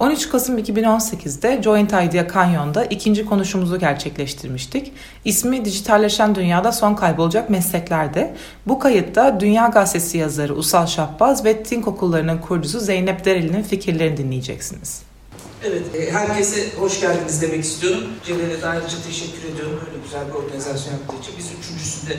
13 Kasım 2018'de Joint Idea Canyon'da ikinci konuşumuzu gerçekleştirmiştik. İsmi Dijitalleşen Dünyada Son Kaybolacak Meslekler'de. Bu kayıtta Dünya Gazetesi yazarı Usal Şahbaz ve Think Okullarının kurucusu Zeynep Dereli'nin fikirlerini dinleyeceksiniz. Evet, e, herkese hoş geldiniz demek istiyorum. Celal'e de ayrıca teşekkür ediyorum. Böyle güzel bir organizasyon yaptığı için. Biz üçüncüsünde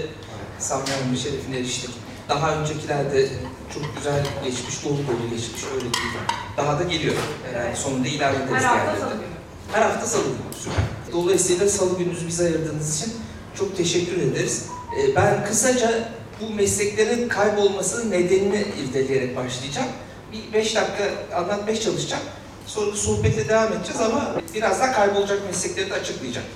Samya'nın şerefine eriştik. Daha öncekiler de çok güzel geçmiş, dolu dolu geçmiş, öyle değil. Daha da geliyor herhalde. Sonunda ilave ederiz. Her hafta salı günü. Her hafta salı günü. Süper. Dolayısıyla salı gününüzü bize ayırdığınız için çok teşekkür ederiz. E, Ben kısaca bu mesleklerin kaybolması nedenini irdeleyerek başlayacağım. Bir beş dakika anlatmaya çalışacağım. Sonra sohbete devam edeceğiz ama biraz daha kaybolacak meslekleri de açıklayacağım.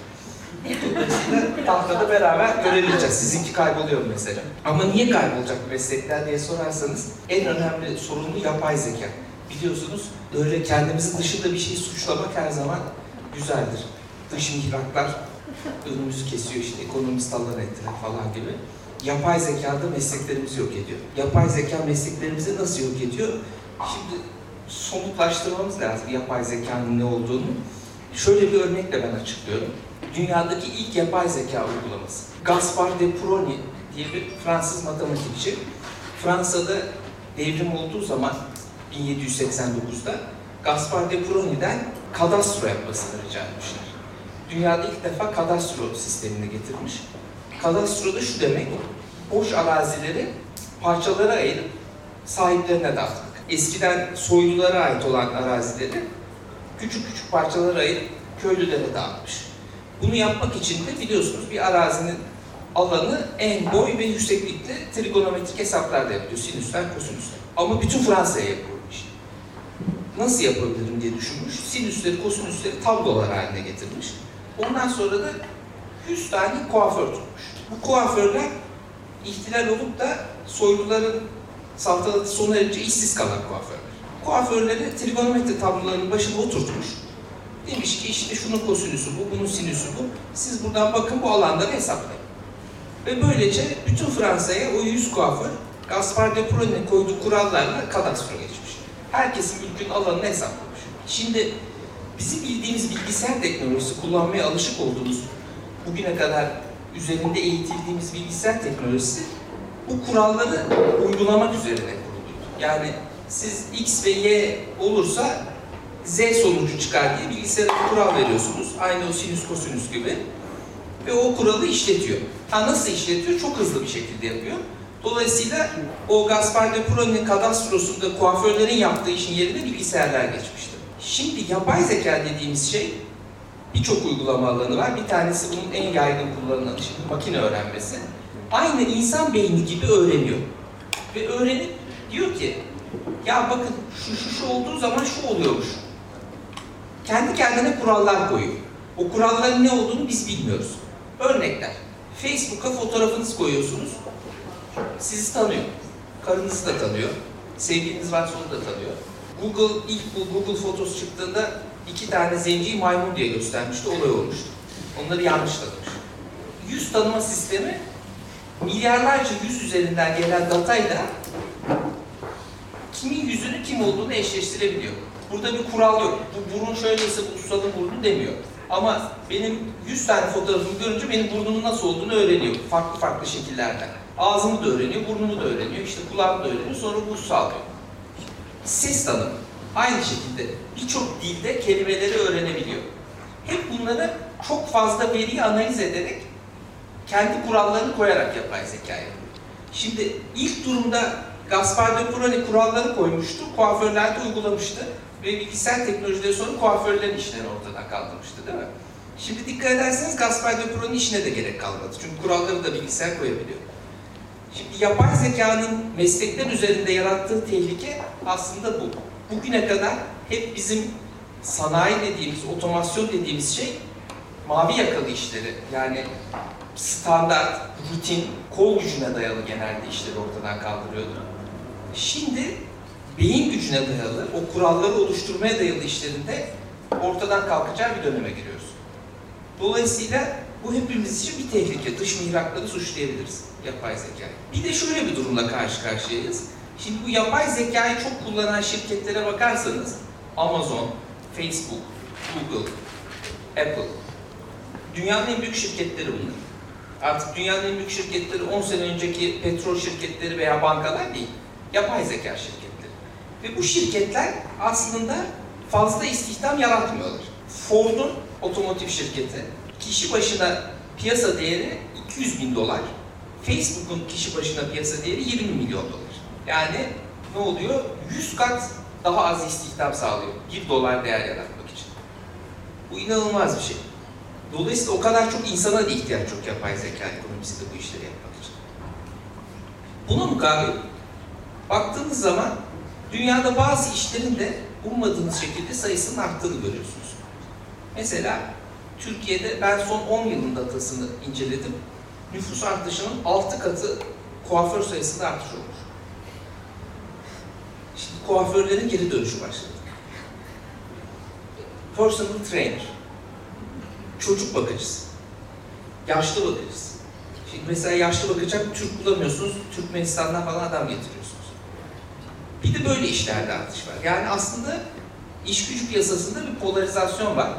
Dolayısıyla tahtada beraber görevleyeceğiz. Sizinki kayboluyor mesela. Ama niye kaybolacak meslekler diye sorarsanız en önemli sorunu yapay zeka. Biliyorsunuz böyle kendimizi dışında bir şey suçlamak her zaman güzeldir. Dış mihraklar önümüzü kesiyor işte ekonomist Allah ettiler falan gibi. Yapay zeka da mesleklerimizi yok ediyor. Yapay zeka mesleklerimizi nasıl yok ediyor? Şimdi somutlaştırmamız lazım yapay zekanın ne olduğunu. Şöyle bir örnekle ben açıklıyorum. Dünyadaki ilk yapay zeka uygulaması. Gaspar de Prony diye bir Fransız matematikçi. Fransa'da devrim olduğu zaman 1789'da Gaspar de Prony'den kadastro yapmasını rica etmişler. Dünyada ilk defa kadastro sistemini getirmiş. Kadastro da şu demek, boş arazileri parçalara ayırıp sahiplerine dağıtmak. Eskiden soylulara ait olan arazileri küçük küçük parçalara ayırıp köylülere dağıtmış. Bunu yapmak için de biliyorsunuz bir arazinin alanı en boy ve yükseklikte trigonometrik hesaplar da yapıyor. Sinüsler, kosinüsler. Ama bütün Fransa'ya yapıyor bu işi. Nasıl yapabilirim diye düşünmüş. Sinüsleri, kosinüsleri tablolar haline getirmiş. Ondan sonra da 100 tane kuaför tutmuş. Bu kuaförler ihtilal olup da soyluların saltanatı sona erince işsiz kalan kuaförler. Kuaförleri trigonometri tablolarının başına oturtmuş. Demiş ki işte şunun kosinüsü bu, bunun sinüsü bu. Siz buradan bakın bu alanları hesaplayın. Ve böylece bütün Fransa'ya o 100 kuaför Gaspar de Prony'nin koyduğu kurallarla kadastro geçmiş. Herkesin mülkün alanını hesaplamış. Şimdi bizim bildiğimiz bilgisayar teknolojisi kullanmaya alışık olduğumuz bugüne kadar üzerinde eğitildiğimiz bilgisayar teknolojisi bu kuralları uygulamak üzerine kuruldu. Yani siz X ve Y olursa Z sonucu çıkar diye bilgisayara bir kural veriyorsunuz. Aynı o sinüs kosinüs gibi. Ve o kuralı işletiyor. Ha nasıl işletiyor? Çok hızlı bir şekilde yapıyor. Dolayısıyla o Gaspar de Prony'nin kadastrosunda kuaförlerin yaptığı işin yerine bilgisayarlar geçmişti. Şimdi yapay zeka dediğimiz şey birçok uygulama alanı var. Bir tanesi bunun en yaygın kullanılanı şimdi makine öğrenmesi. Aynı insan beyni gibi öğreniyor. Ve öğrenip diyor ki ya bakın şu şu şu olduğu zaman şu oluyormuş. Kendi kendine kurallar koyuyor. O kuralların ne olduğunu biz bilmiyoruz. Örnekler. Facebook'a fotoğrafınızı koyuyorsunuz. Sizi tanıyor. Karınızı da tanıyor. Sevgiliniz varsa onu da tanıyor. Google ilk bu Google fotosu çıktığında iki tane zenciyi maymun diye göstermişti. Olay olmuştu. Onları yanlış tanımış. Yüz tanıma sistemi milyarlarca yüz üzerinden gelen datayla kimin yüzünü kim olduğunu eşleştirebiliyor. Burada bir kural yok. Bu burun şöyleyse bu ustalın burnu demiyor. Ama benim 100 tane fotoğrafımı görünce benim burnumun nasıl olduğunu öğreniyor. Farklı farklı şekillerden. Ağzımı da öğreniyor, burnumu da öğreniyor, işte kulağımı da öğreniyor. Sonra bu sağlıyor. Ses tanımı. Aynı şekilde birçok dilde kelimeleri öğrenebiliyor. Hep bunları çok fazla veriyi analiz ederek kendi kurallarını koyarak yapay zeka yapıyor. Şimdi ilk durumda Gaspar de Prony kuralları koymuştu, kuaförler de uygulamıştı ve bilgisayar teknolojileri sonra kuaförlerin işlerini ortadan kaldırmıştı değil mi? Şimdi dikkat ederseniz Gaspar de Prony işine de gerek kalmadı. Çünkü kuralları da bilgisayar koyabiliyor. Şimdi yapay zekanın meslekler üzerinde yarattığı tehlike aslında bu. Bugüne kadar hep bizim sanayi dediğimiz, otomasyon dediğimiz şey mavi yakalı işleri yani standart, rutin, kol gücüne dayalı genelde işleri ortadan kaldırıyordu. Şimdi beyin gücüne dayalı, o kuralları oluşturmaya dayalı işlerinde ortadan kalkacak bir döneme giriyoruz. Dolayısıyla bu hepimiz için bir tehlike. Dış mihrakları suçlayabiliriz yapay zeka. Bir de şöyle bir durumla karşı karşıyayız. Şimdi bu yapay zekayı çok kullanan şirketlere bakarsanız Amazon, Facebook, Google, Apple. Dünyanın en büyük şirketleri bunlar. Artık dünyanın en büyük şirketleri 10 sene önceki petrol şirketleri veya bankalar değil. Yapay zeka şirketleri. Ve bu şirketler aslında fazla istihdam yaratmıyorlar. Ford'un otomotiv şirketi kişi başına piyasa değeri 200 bin dolar. Facebook'un kişi başına piyasa değeri 20 milyon dolar. Yani ne oluyor? 100 kat daha az istihdam sağlıyor. 1 dolar değer yaratmak için. Bu inanılmaz bir şey. Dolayısıyla o kadar çok insana da ihtiyaç yok yapay zeka ekonomisinde bu işleri yapmak için. Buna mukabil baktığınız zaman dünyada bazı işlerin de ummadığınız şekilde sayısının arttığını görüyorsunuz. Mesela Türkiye'de ben son 10 yılın datasını inceledim. Nüfus artışının 6 katı kuaför sayısında artış olmuş. Şimdi kuaförlerin geri dönüşü başladı. Personal trainer, çocuk bakıcısı, yaşlı bakıcısı. Şimdi mesela yaşlı bakacak Türk bulamıyorsunuz, Türkmenistan'dan falan adam getiriyorsunuz. Bir de böyle işlerde artış var. Yani aslında iş gücü piyasasında bir polarizasyon var.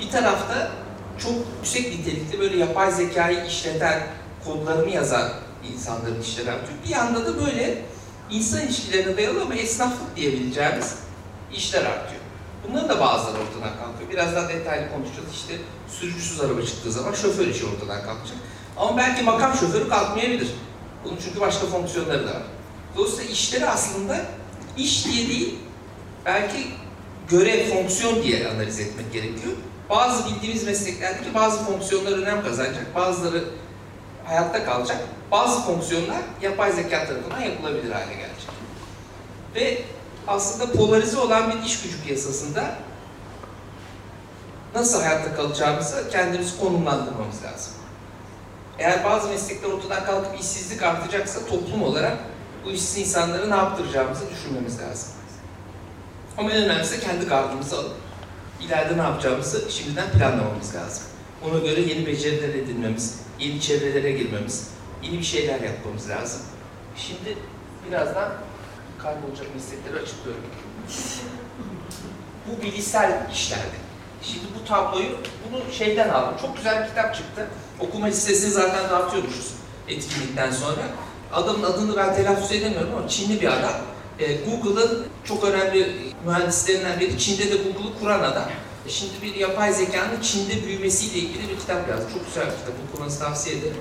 Bir tarafta çok yüksek nitelikli böyle yapay zekayı işleten, kodlarını yazan insanların işleri artıyor. Bir yanda da böyle insan ilişkilerine dayalı ama esnaflık diyebileceğimiz işler artıyor. Bunların da bazıları ortadan kalkıyor. Biraz daha detaylı konuşacağız. İşte sürücüsüz araba çıktığı zaman şoför işi ortadan kalkacak. Ama belki makam şoförü kalkmayabilir. Bunun çünkü başka fonksiyonları da var. Dolayısıyla işleri aslında iş diye değil, belki görev, fonksiyon diye analiz etmek gerekiyor. Bazı bildiğimiz mesleklerdeki bazı fonksiyonlar önem kazanacak, bazıları hayatta kalacak. Bazı fonksiyonlar yapay zeka tarafından yapılabilir hale gelecek. Ve aslında polarize olan bir iş gücü piyasasında nasıl hayatta kalacağımızı kendimizi konumlandırmamız lazım. Eğer bazı meslekler ortadan kalkıp işsizlik artacaksa toplum olarak bu işsiz insanları ne yaptıracağımızı düşünmemiz lazım. Ama en önemlisi kendi gardımızı alıp ileride ne yapacağımızı şimdiden planlamamız lazım. Ona göre yeni beceriler edinmemiz, yeni çevrelere girmemiz, yeni bir şeyler yapmamız lazım. Şimdi birazdan kaybolacak meslekleri açıklıyorum. Bu bilişsel işlerdi. Şimdi bu tabloyu, bunu şeyden aldım. Çok güzel bir kitap çıktı. Okuma listesini zaten dağıtıyormuşuz etkinlikten sonra. Adamın adını ben telaffuz edemiyorum ama Çinli bir adam. Ee, Google'ın çok önemli mühendislerinden biri. Çin'de de Google'ı kuran adam. E şimdi bir yapay zekanın Çin'de büyümesiyle ilgili bir kitap yazdı. Çok güzel bir kitap. Okumanızı tavsiye ederim.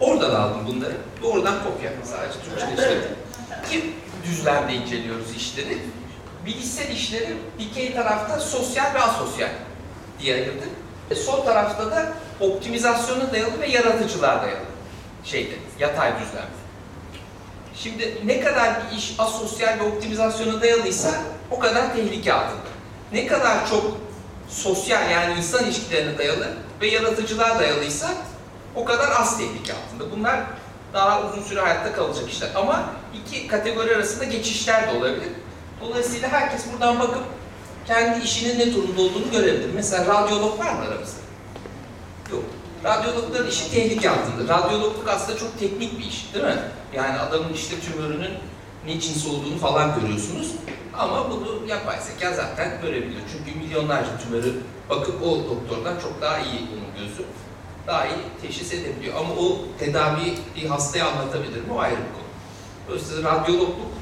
Oradan aldım bunları. Doğrudan kopya sadece Türkçeleştirdim. İki düzlemde inceliyoruz işleri. Bilişsel işleri dikey tarafta sosyal ve asosyal diye ayırdık. E, sol tarafta da optimizasyona dayalı ve yaratıcılığa dayalı şeyde, yatay düzlemde. Şimdi ne kadar bir iş asosyal ve optimizasyona dayalıysa o kadar tehlike altında. Ne kadar çok sosyal yani insan ilişkilerine dayalı ve yaratıcılığa dayalıysa o kadar az tehlike altında. Bunlar daha uzun süre hayatta kalacak işler. Ama iki kategori arasında geçişler de olabilir. Dolayısıyla herkes buradan bakıp kendi işinin ne durumda olduğunu görebilir. Mesela radyolog var mı aramızda? Yok. Radyologların işi tehlike altında. Radyologluk aslında çok teknik bir iş değil mi? Yani adamın işte tümörünün ne cins olduğunu falan görüyorsunuz. Ama bunu yapay zeka zaten görebiliyor. Çünkü milyonlarca tümörü bakıp o doktordan çok daha iyi bunun gözü. Daha iyi teşhis edebiliyor. Ama o tedaviyi hastaya anlatabilir mi? O ayrı bir konu. Dolayısıyla radyologluk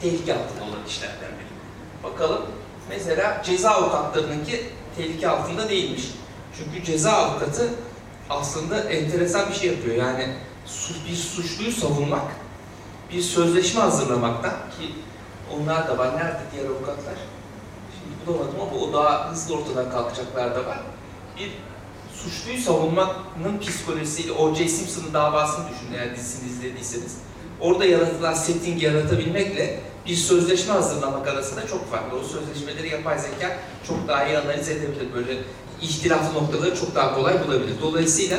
tehlike altında olan işlerden biri. Bakalım mesela ceza avukatlarınınki tehlike altında değilmiş. Çünkü ceza avukatı aslında enteresan bir şey yapıyor. Yani bir suçluyu savunmak, bir sözleşme hazırlamaktan ki onlar da var. Nerede diğer avukatlar? Şimdi bulamadım ama o daha hızlı ortadan kalkacaklar da var. Bir suçluyu savunmanın psikolojisiyle O.J. Simpson'ın davasını düşünün eğer dizisini izlediyseniz. Orada yaratılan setting yaratabilmekle bir sözleşme hazırlamak arasında çok farklı. O sözleşmeleri yapay zeka çok daha iyi analiz edebilir. Böyle ihtilaflı noktaları çok daha kolay bulabilir. Dolayısıyla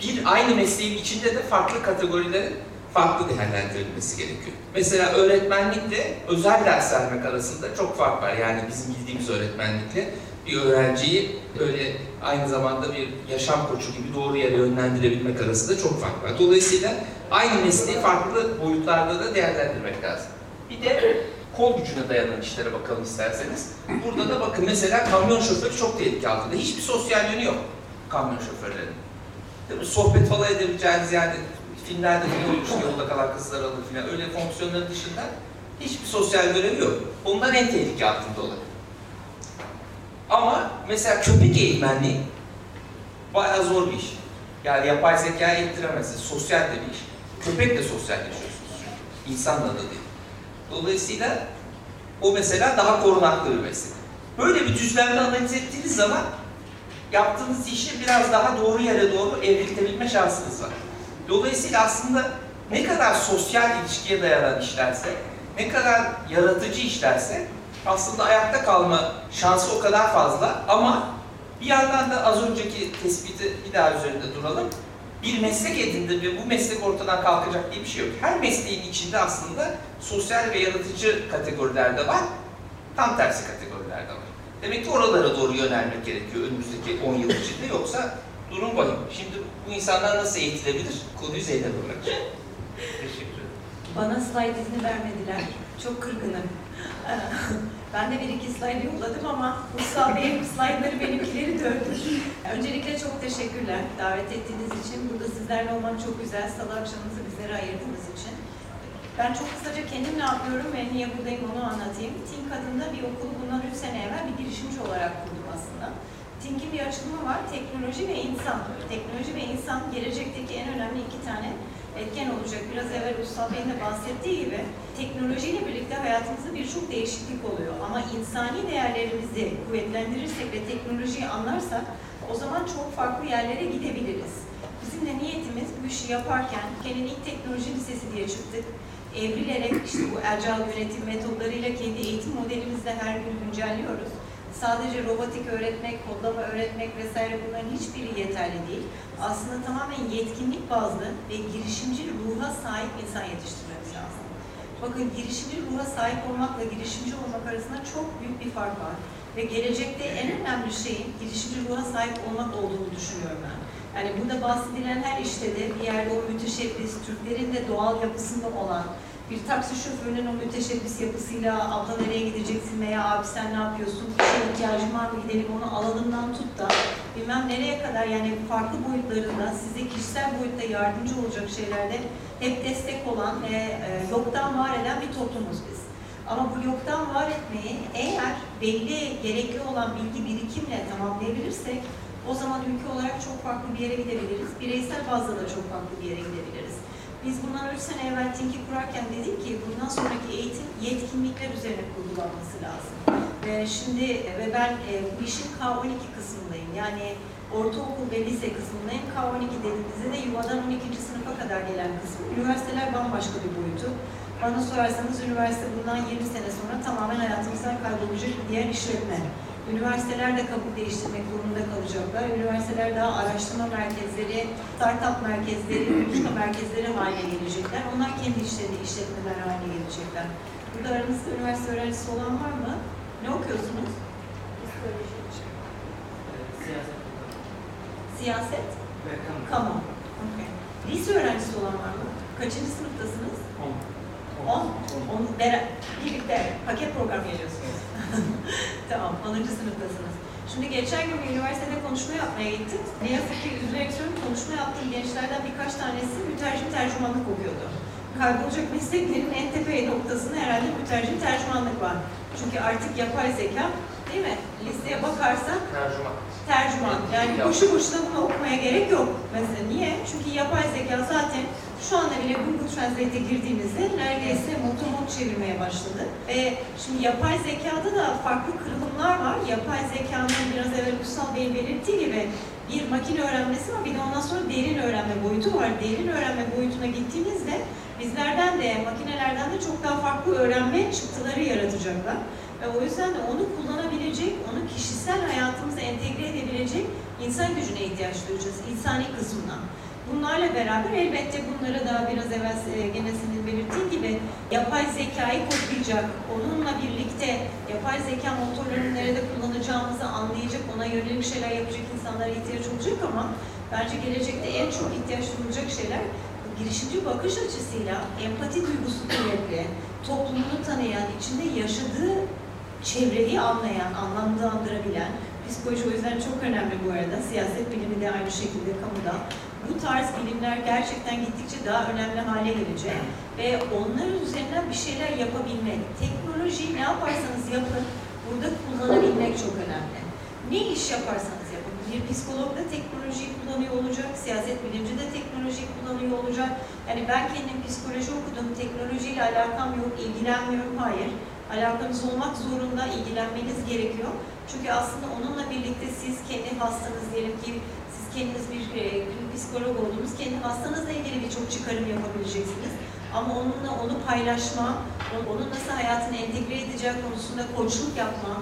bir aynı mesleğin içinde de farklı kategorilerin farklı değerlendirilmesi gerekiyor. Mesela öğretmenlikle özel ders vermek arasında çok fark var. Yani bizim bildiğimiz öğretmenlikle bir öğrenciyi böyle aynı zamanda bir yaşam koçu gibi doğru yere yönlendirebilmek arasında çok fark var. Dolayısıyla aynı mesleği farklı boyutlarda da değerlendirmek lazım. Bir de kol gücüne dayanan işlere bakalım isterseniz. Burada da bakın mesela kamyon şoförü çok tehlike altında. Hiçbir sosyal yönü yok kamyon şoförlerinin. Değil mi? Sohbet falan edebileceğiniz yani filmlerde ne işte yolda kalan kızlar alır falan öyle fonksiyonların dışında hiçbir sosyal görevi yok. Ondan en tehlike altında olan. Ama mesela köpek eğitmenliği bayağı zor bir iş. Yani yapay zeka eğittiremezsiniz. Sosyal de bir iş. Köpekle sosyalleşiyorsunuz. İnsanla da değil. Dolayısıyla o mesela daha korunaklı bir meslek. Böyle bir düzlemde analiz ettiğiniz zaman yaptığınız işi biraz daha doğru yere doğru evriltebilme şansınız var. Dolayısıyla aslında ne kadar sosyal ilişkiye dayanan işlerse, ne kadar yaratıcı işlerse aslında ayakta kalma şansı o kadar fazla ama bir yandan da az önceki tespiti bir daha üzerinde duralım. Bir meslek edindi ve bu meslek ortadan kalkacak diye bir şey yok. Her mesleğin içinde aslında sosyal ve yaratıcı kategoriler de var. Tam tersi kategoriler de var. Demek ki oralara doğru yönelmek gerekiyor önümüzdeki 10 yıl içinde yoksa durum vahim. Şimdi bu insanlar nasıl eğitilebilir? Konuyu Zeynep'e bırakacağım. Teşekkür ederim. Bana slide izni vermediler. Çok kırgınım. Ben de bir iki slide yolladım ama Mustafa Bey'in slaytları benimkileri döndü. Öncelikle çok teşekkürler davet ettiğiniz için. Burada sizlerle olmak çok güzel. Salı akşamınızı bizlere ayırdığınız için. Ben çok kısaca kendim ne yapıyorum ve niye buradayım onu anlatayım. Think adında bir okulu bundan 3 sene evvel bir girişimci olarak kurdum aslında. Think'in bir açılımı var. Teknoloji ve insan. Teknoloji ve insan gelecekteki en önemli iki tane etken olacak. Biraz evvel Usta Bey'in de bahsettiği gibi teknolojiyle birlikte hayatımızda birçok değişiklik oluyor. Ama insani değerlerimizi kuvvetlendirirsek ve teknolojiyi anlarsak o zaman çok farklı yerlere gidebiliriz. Bizim de niyetimiz bu işi yaparken Ken'in ilk teknoloji lisesi diye çıktık. Evrilerek işte bu agile yönetim metodlarıyla kendi eğitim modelimizi de her gün güncelliyoruz. Sadece robotik öğretmek, kodlama öğretmek vesaire bunların hiçbiri yeterli değil. Aslında tamamen yetkinlik bazlı ve girişimci ruha sahip insan yetiştirmemiz lazım. Bakın girişimci ruha sahip olmakla girişimci olmak arasında çok büyük bir fark var. Ve gelecekte en önemli şeyin girişimci ruha sahip olmak olduğunu düşünüyorum ben. Yani burada bahsedilen her işte de bir yerde o müteşebbis, Türklerin de doğal yapısında olan, bir taksi şoförünün o müteşebbis yapısıyla abla nereye gideceksin veya abi sen ne yapıyorsun, bir şeye ihtiyacın var mı gidelim onu alalımdan tut da bilmem nereye kadar yani farklı boyutlarında size kişisel boyutta yardımcı olacak şeylerde hep destek olan ve e, yoktan var eden bir toplumuz biz. Ama bu yoktan var etmeyi eğer belli gerekli olan bilgi birikimle tamamlayabilirsek o zaman ülke olarak çok farklı bir yere gidebiliriz. Bireysel bazda da çok farklı bir yere gidebiliriz. Biz bundan 3 sene evvel Think'i kurarken dedik ki bundan sonraki eğitim yetkinlikler üzerine kurgulanması lazım. Ve şimdi ve ben e, bu işin K12 kısmındayım. Yani ortaokul ve lise kısmındayım. K12 dediğimizde de yuvadan 12. sınıfa kadar gelen kısmı. Üniversiteler bambaşka bir boyutu. Bana sorarsanız üniversite bundan 20 sene sonra tamamen hayatımızdan kaybolacak bir diğer işletme. Üniversiteler de kabul değiştirmek durumunda kalacaklar. Üniversiteler daha araştırma merkezleri, startup merkezleri, buluşma merkezleri haline gelecekler. Onlar kendi işlerini işletmeler haline gelecekler. Burada aranızda üniversite öğrencisi olan var mı? Ne okuyorsunuz? Siyaset? Kamu. Okay. Lise öğrencisi olan var mı? Kaçıncı sınıftasınız? 10. 10. Birlikte paket program geliyorsunuz. tamam, 10. sınıftasınız. Şimdi geçen gün bir üniversitede konuşma yapmaya gittim. Ne yazık ki söylüyorum, konuşma yaptığım gençlerden birkaç tanesi mütercim tercümanlık okuyordu. Kaybolacak mesleklerin en tepe noktasında herhalde mütercim tercümanlık var. Çünkü artık yapay zeka, değil mi? Listeye bakarsak Tercüman. tercüman. Yani boşu boşuna bunu okumaya gerek yok. Mesela niye? Çünkü yapay zeka zaten şu anda bile Google Translate'e girdiğinizde neredeyse motomot çevirmeye başladı. Ve şimdi yapay zekada da farklı kırılımlar var. Yapay zekanın biraz evvel Ünsal Bey'in belirttiği gibi bir makine öğrenmesi var, bir de ondan sonra derin öğrenme boyutu var. Derin öğrenme boyutuna gittiğinizde bizlerden de, makinelerden de çok daha farklı öğrenme çıktıları yaratacaklar. Ve o yüzden de onu kullanabilecek, onu kişisel hayatımıza entegre edebilecek insan gücüne ihtiyaç duyacağız, insani kısmına. Bunlarla beraber elbette bunları daha biraz evvel e, gene senin belirttiğin gibi yapay zekayı kodlayacak, onunla birlikte yapay zeka motorlarını nerede kullanacağımızı anlayacak, ona yönelik şeyler yapacak insanlara ihtiyaç olacak ama bence gelecekte en çok ihtiyaç duyulacak şeyler girişimci bakış açısıyla empati duygusu kuvvetli, toplumunu tanıyan, içinde yaşadığı çevreyi anlayan, anlamlandırabilen, psikoloji o yüzden çok önemli bu arada, siyaset bilimi de aynı şekilde kamuda. Bu tarz bilimler gerçekten gittikçe daha önemli hale gelecek ve onların üzerinden bir şeyler yapabilmek, teknolojiyi ne yaparsanız yapın, burada kullanabilmek çok önemli. Ne iş yaparsanız yapın, bir psikolog da teknolojiyi kullanıyor olacak, siyaset bilimci de teknolojiyi kullanıyor olacak. Yani ben kendim psikoloji okudum, teknolojiyle alakam yok, ilgilenmiyorum, hayır alakanız olmak zorunda, ilgilenmeniz gerekiyor. Çünkü aslında onunla birlikte siz kendi hastanız diyelim ki kendiniz bir e, psikolog olduğunuz kendi hastanızla ilgili birçok çıkarım yapabileceksiniz. Ama onunla onu paylaşma, onun nasıl hayatını entegre edeceği konusunda koçluk yapma,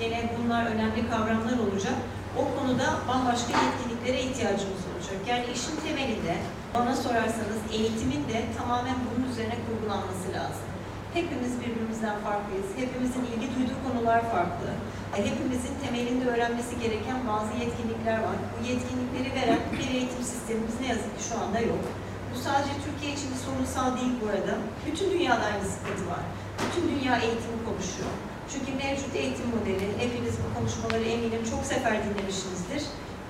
gene bunlar önemli kavramlar olacak. O konuda bambaşka yetkinliklere ihtiyacımız olacak. Yani işin temelinde bana sorarsanız eğitimin de tamamen bunun üzerine kurgulanması lazım. Hepimiz birbirimizden farklıyız. Hepimizin ilgi duyduğu konular farklı. Hepimizin temelinde öğrenmesi gereken bazı yetkinlikler var. Bu yetkinlikleri veren bir eğitim sistemimiz ne yazık ki şu anda yok. Bu sadece Türkiye için bir sorunsal değil bu arada. Bütün dünyada aynı sıkıntı var. Bütün dünya eğitimi konuşuyor. Çünkü mevcut eğitim modeli, hepiniz bu konuşmaları eminim çok sefer dinlemişsinizdir.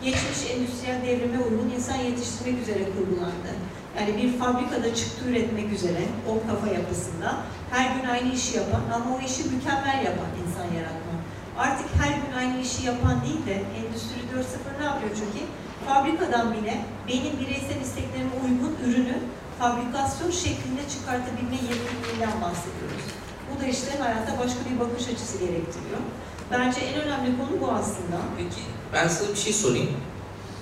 Geçmiş endüstriyel devrime uygun insan yetiştirmek üzere kurgulandı. Yani bir fabrikada çıktı üretmek üzere o kafa yapısında her gün aynı işi yapan ama o işi mükemmel yapan insan yaratma. Artık her gün aynı işi yapan değil de Endüstri 4.0 ne yapıyor çünkü? Fabrikadan bile benim bireysel isteklerime uygun ürünü fabrikasyon şeklinde çıkartabilme yetkinliğinden bahsediyoruz. Bu da işte hayata başka bir bakış açısı gerektiriyor. Bence en önemli konu bu aslında. Peki ben sana bir şey sorayım.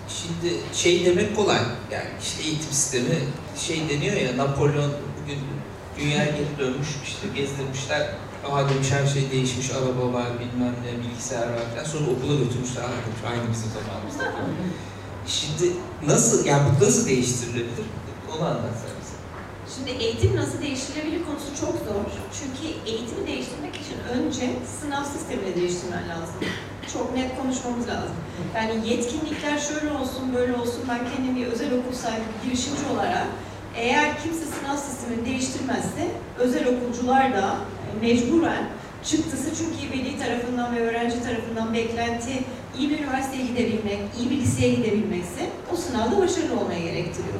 Şimdi şey demek kolay. Yani işte eğitim sistemi şey deniyor ya Napolyon bugün dünyaya geri dönmüş işte gezdirmişler. Aha demiş her şey değişmiş, araba var, bilmem ne, bilgisayar var falan. Sonra okula götürmüşler, aha demiş aynı bizim zamanımızda. Şimdi nasıl, yani bu nasıl değiştirilebilir? Onu anlatsana bize. Şimdi eğitim nasıl değiştirilebilir konusu çok zor. Çünkü eğitimi değiştirmek için önce sınav sistemini değiştirmen lazım. Çok net konuşmamız lazım. Yani yetkinlikler şöyle olsun, böyle olsun. Ben kendim bir özel okul sahibi, girişimci olarak eğer kimse sınav sistemini değiştirmezse özel okulcular da mecburen çıktısı çünkü veli tarafından ve öğrenci tarafından beklenti iyi bir üniversiteye gidebilmek, iyi bir liseye gidebilmekse o sınavda başarılı olmaya gerektiriyor.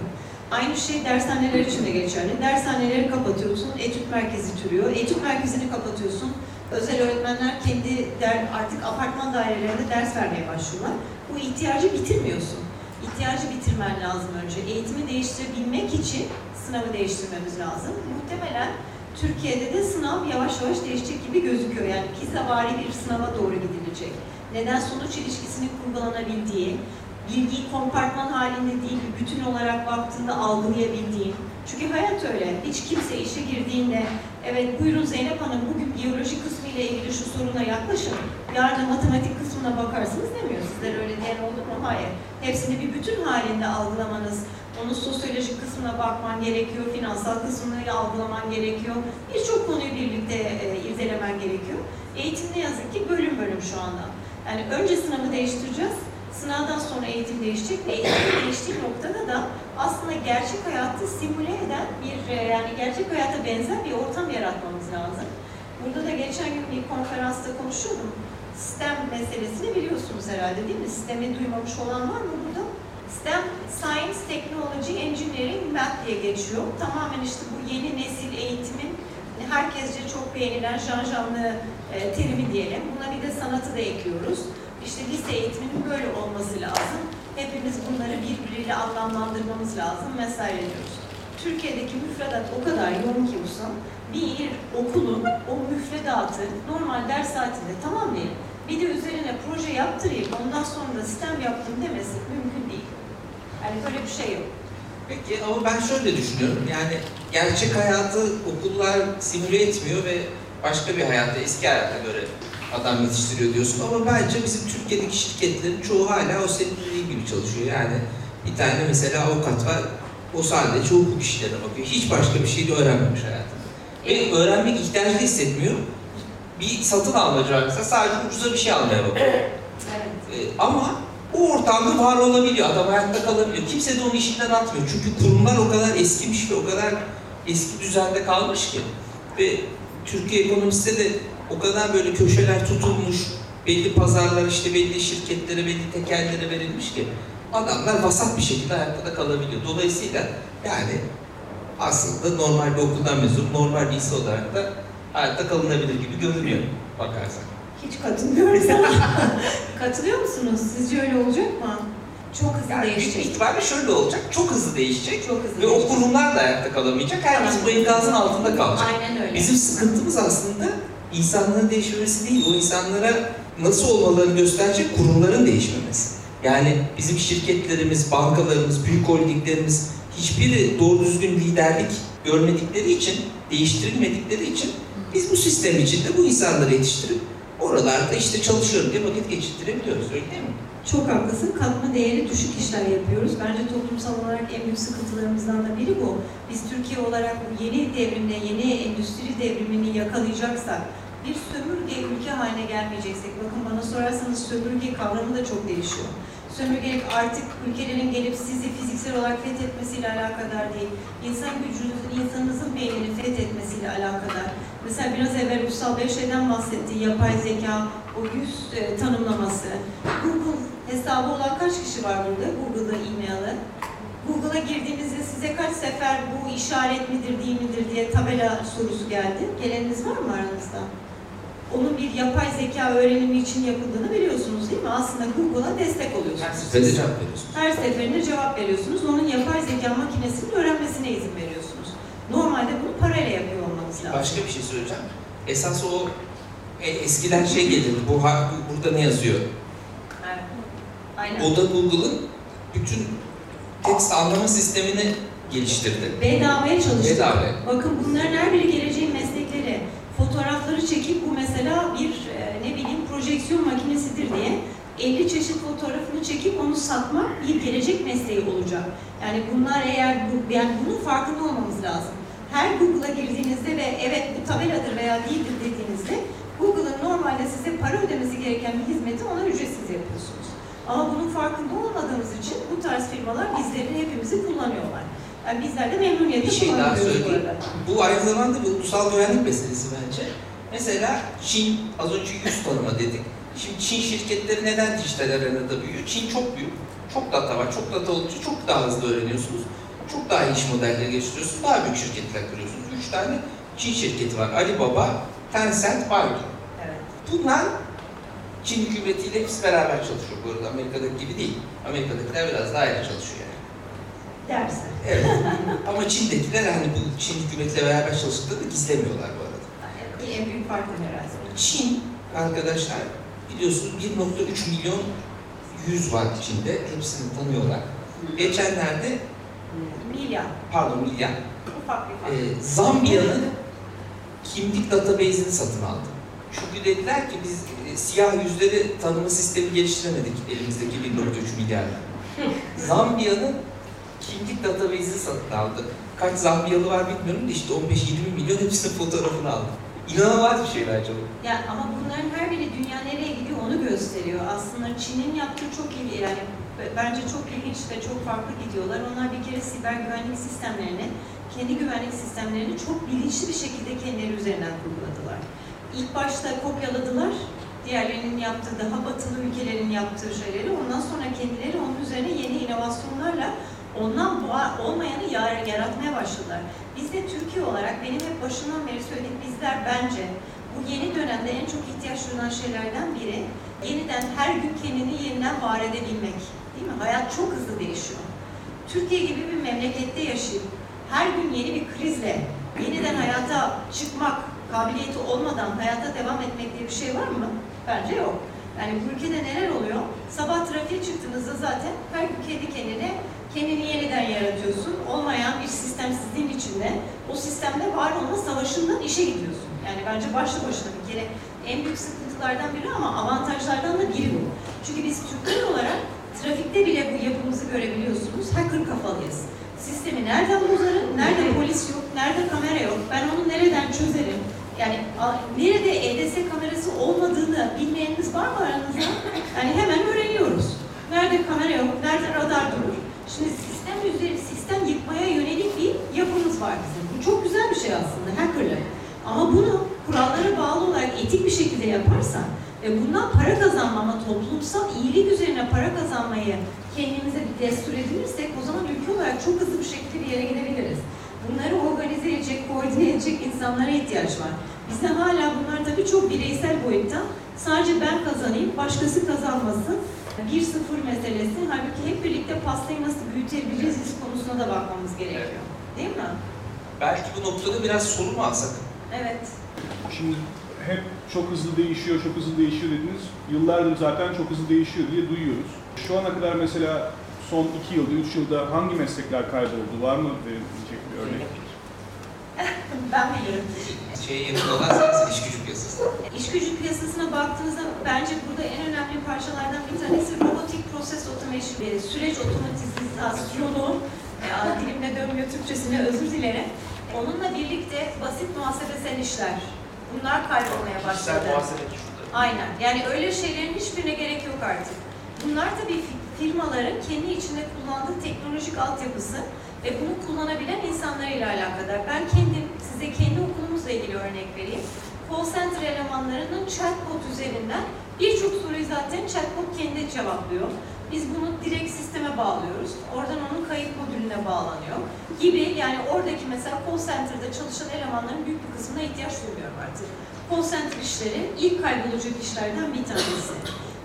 Aynı şey dershaneler için de geçerli. Dershaneleri kapatıyorsun, etüt merkezi türüyor. Etüt merkezini kapatıyorsun. Özel öğretmenler kendi der, artık apartman dairelerinde ders vermeye başlıyorlar. Bu ihtiyacı bitirmiyorsun. İhtiyacı bitirmen lazım önce. Eğitimi değiştirebilmek için sınavı değiştirmemiz lazım. Muhtemelen Türkiye'de de sınav yavaş yavaş değişecek gibi gözüküyor. Yani pizzavari bir sınava doğru gidilecek. Neden sonuç ilişkisinin kurgulanabildiği, bilgiyi kompartman halinde değil, bütün olarak baktığında algılayabildiğin. Çünkü hayat öyle. Hiç kimse işe girdiğinde, evet buyurun Zeynep Hanım bugün biyoloji kısmı ile ilgili şu soruna yaklaşın. Yarın matematik kısmına bakarsınız demiyor. Sizler öyle diyen oldu mu? Hayır. Hepsini bir bütün halinde algılamanız, onun sosyolojik kısmına bakman gerekiyor, finansal kısmını algılaman gerekiyor. Birçok konuyu birlikte e, irdelemen gerekiyor. Eğitim ne yazık ki bölüm bölüm şu anda. Yani önce sınavı değiştireceğiz, sınavdan sonra eğitim değişecek ve eğitim değiştiği noktada da aslında gerçek hayatı simüle eden bir, e, yani gerçek hayata benzer bir ortam yaratmamız lazım. Burada da geçen gün bir konferansta konuşuyordum. STEM meselesini biliyorsunuz herhalde değil mi? STEM'i duymamış olan var mı burada? STEM, Science, Technology, Engineering, Math diye geçiyor. Tamamen işte bu yeni nesil eğitimin herkesce çok beğenilen janjanlı e, terimi diyelim. Buna bir de sanatı da ekliyoruz. İşte lise eğitiminin böyle olması lazım. Hepimiz bunları birbiriyle anlamlandırmamız lazım vesaire diyoruz. Türkiye'deki müfredat o kadar yoğun ki Usam, bir okulun o müfredatı normal ders saatinde tamamlayıp bir de üzerine proje yaptırayım, ondan sonra sistem yaptım demesi mümkün değil. Yani böyle bir şey yok. Peki ama ben şöyle düşünüyorum. Yani gerçek hayatı okullar simüle etmiyor ve başka bir hayatta, eski hayata göre adam yetiştiriyor diyorsun. Ama bence bizim Türkiye'deki şirketlerin çoğu hala o senin dediğin gibi çalışıyor. Yani bir tane mesela avukat var, o sadece hukuk işlerine bakıyor. Hiç başka bir şey de öğrenmemiş hayatında. Ve öğrenmek ihtiyacı hissetmiyor. Bir satın almacı varsa sadece ucuza bir şey almaya bakıyor. Evet. Ee, ama o ortamda var olabiliyor. Adam hayatta kalabiliyor. Kimse de onu işinden atmıyor. Çünkü kurumlar o kadar eskimiş ve o kadar eski düzende kalmış ki. Ve Türkiye ekonomisinde de o kadar böyle köşeler tutulmuş, belli pazarlar işte belli şirketlere, belli tekerlere verilmiş ki adamlar vasat bir şekilde hayatta da kalabiliyor. Dolayısıyla yani aslında normal bir okuldan mezun, normal bir lise olarak da hayatta kalınabilir gibi görünüyor bakarsan. Hiç katılmıyoruz ama. Katılıyor musunuz? Sizce öyle olacak mı? Çok hızlı Yani değişecek. ihtimalle şöyle olacak, çok hızlı değişecek Çok hızlı ve o değişecek. kurumlar da hayatta kalamayacak. Herkes bu enkazın altında kalacak. Aynen öyle. Bizim sıkıntımız aslında insanların değişmemesi değil, o insanlara nasıl olmalarını gösterecek kurumların değişmemesi. Yani bizim şirketlerimiz, bankalarımız, büyük holdinglerimiz hiçbiri doğru düzgün liderlik görmedikleri için, değiştirilmedikleri için biz bu sistem içinde bu insanları yetiştirip oralarda işte çalışıyorum diye vakit geçirtirebiliyoruz öyle değil mi? Çok haklısın. Katma değeri düşük işler yapıyoruz. Bence toplumsal olarak en büyük sıkıntılarımızdan da biri bu. Biz Türkiye olarak yeni devrimle, yeni endüstri devrimini yakalayacaksak, bir sömürge ülke haline gelmeyeceksek, bakın bana sorarsanız sömürge kavramı da çok değişiyor. Sömürgelik artık ülkelerin gelip sizi fiziksel olarak fethetmesiyle alakadar değil, insan gücünüzün, insanınızın beynini fethetmesiyle alakadar. Mesela biraz evvel Ulusal Bey şeyden bahsetti, yapay zeka, o yüz e, tanımlaması. Google hesabı olan kaç kişi var burada? Google'da e-mail'ı. Google'a girdiğinizde size kaç sefer bu işaret midir değil midir diye tabela sorusu geldi. Geleniniz var mı aranızda? Onun bir yapay zeka öğrenimi için yapıldığını biliyorsunuz değil mi? Aslında Google'a destek oluyorsunuz. Her seferinde cevap veriyorsunuz. Her seferinde cevap veriyorsunuz. Onun yapay zeka makinesinin öğrenmesine izin veriyorsunuz. Normalde bunu parayla yapıyor olmanız lazım. Başka bir şey söyleyeceğim. Esas o e, eskiden şey gelirdi, bu burada ne yazıyor? Evet. Aynen. O da Google'ın bütün text anlama sistemini geliştirdi. Bedavaya çalıştık. Bedava. Bakın bunların her biri geleceğin meslekleri. Fotoğrafları çekip bu mesela bir e, ne bileyim projeksiyon makinesidir diye 50 çeşit fotoğrafını çekip onu satmak bir gelecek mesleği olacak. Yani bunlar eğer bu, yani bunun farkında olmamız lazım. Her Google'a girdiğinizde ve evet bu tabeladır veya değildir dediğinizde Google'ın normalde size para ödemesi gereken bir hizmeti ona ücretsiz yapıyorsunuz. Ama bunun farkında olmadığımız için bu tarz firmalar bizlerin hepimizi kullanıyorlar. Yani bizler de memnuniyetle Bir şey daha bu söyleyeyim. arada. Bu aynı zamanda bir ulusal güvenlik meselesi bence. Mesela Çin, az önce yüz tanıma dedik. Şimdi Çin şirketleri neden dijital arenada büyüyor? Çin çok büyük. Çok data var. Çok data olunca çok daha hızlı öğreniyorsunuz. Çok daha iyi iş modelleri geliştiriyorsunuz. Daha büyük şirketler kuruyorsunuz. Üç tane Çin şirketi var. Alibaba, Tencent, Baidu. Evet. Bunlar Çin hükümetiyle hepsi beraber çalışıyor bu arada. Amerika'daki gibi değil. Amerika'dakiler biraz daha ayrı çalışıyor. Dersen. Evet. Ama Çin'dekiler hani bu Çin hükümetiyle beraber çalıştıklarını gizlemiyorlar bu arada. En büyük farkı herhalde. Çin arkadaşlar biliyorsunuz 1.3 milyon yüz var Çin'de. Hepsini tanıyorlar. Geçenlerde Milyar. pardon milyar Ufak bir fark. e, Zambiya'nın kimlik database'ini satın aldı. Çünkü dediler ki biz e, siyah yüzleri tanıma sistemi geliştiremedik elimizdeki 1.3 milyarla. Zambiya'nın kimlik database'ini satın aldı. Kaç Zambiyalı var bilmiyorum da işte 15-20 milyon hepsinin fotoğrafını aldı. İnanılmaz bir şey bence bu. Ya ama bunların her biri dünya nereye gidiyor onu gösteriyor. Aslında Çin'in yaptığı çok iyi yani bence çok ilginç ve çok farklı gidiyorlar. Onlar bir kere siber güvenlik sistemlerini, kendi güvenlik sistemlerini çok bilinçli bir şekilde kendileri üzerinden kurguladılar. İlk başta kopyaladılar. Diğerlerinin yaptığı, daha batılı ülkelerin yaptığı şeyleri. Ondan sonra kendileri onun üzerine yeni inovasyonlarla ondan olmayanı yar- yaratmaya başladılar. Biz de Türkiye olarak benim hep başından beri söylediğim bizler bence bu yeni dönemde en çok ihtiyaç duyulan şeylerden biri yeniden her gün kendini yeniden var edebilmek. Değil mi? Hayat çok hızlı değişiyor. Türkiye gibi bir memlekette yaşayıp her gün yeni bir krizle yeniden hayata çıkmak kabiliyeti olmadan hayata devam etmek diye bir şey var mı? Bence yok. Yani bu ülkede neler oluyor? Sabah trafiğe çıktığınızda zaten her gün kendi kendine kendini yeniden yaratıyorsun. Olmayan bir sistemsizliğin içinde o sistemde var olma savaşından işe gidiyorsun. Yani bence başlı başına bir kere en büyük sıkıntılardan biri ama avantajlardan da biri bu. Çünkü biz Türkler olarak trafikte bile bu yapımızı görebiliyorsunuz. Hacker kafalıyız. Sistemi nereden bozarım, nerede polis yok, nerede kamera yok, ben onu nereden çözerim? Yani nerede EDS kamerası olmadığını bilmeyeniniz var mı aranızda? Yani hemen öğreniyoruz. Nerede kamera yok, nerede radar durur. Şimdi sistem üzeri, sistem yıkmaya yönelik bir yapımız var bizim. Bu çok güzel bir şey aslında, hackerlık. Ama bunu kurallara bağlı olarak etik bir şekilde yaparsan ve bundan para kazanmama, toplumsal iyilik üzerine para kazanmayı kendimize bir destur edinirsek o zaman ülke olarak çok hızlı bir şekilde bir yere gidebiliriz. Bunları organize edecek, koordine edecek insanlara ihtiyaç var. Bizde hala bunlar tabii çok bireysel boyutta. Sadece ben kazanayım, başkası kazanmasın. 1-0 meselesi. Halbuki hep birlikte pastayı nasıl büyütebiliriz konusuna da bakmamız gerekiyor. Değil mi? Belki bu noktada biraz soru mu alsak? Evet. Şimdi hep çok hızlı değişiyor, çok hızlı değişiyor dediniz. Yıllardır zaten çok hızlı değişiyor diye duyuyoruz. Şu ana kadar mesela son iki yılda, üç yılda hangi meslekler kayboldu? Var mı verilecek bir örnek? Ben bilirim. Şeye yakın olan sensin, iş gücü piyasası. İş gücü piyasasına baktığınızda bence burada en önemli parçalardan bir tanesi robotik process automation, e, süreç otomatizasyonu, e, dilimde dönmüyor Türkçesine özür dilerim. Onunla birlikte basit muhasebesel işler. Bunlar kaybolmaya başladı. Kişisel muhasebe şurada. Aynen. Yani öyle şeylerin hiçbirine gerek yok artık. Bunlar tabii fi- firmaların kendi içinde kullandığı teknolojik altyapısı ve bunu kullanabilen insanlarıyla alakadar. Ben kendim, size kendi okulumuzla ilgili örnek vereyim. Call center elemanlarının chatbot üzerinden birçok soruyu zaten chatbot kendi cevaplıyor. Biz bunu direkt sisteme bağlıyoruz. Oradan onun kayıt modülüne bağlanıyor gibi yani oradaki mesela call center'da çalışan elemanların büyük bir kısmına ihtiyaç duymuyorum artık. Call center işleri ilk kaybolacak işlerden bir tanesi.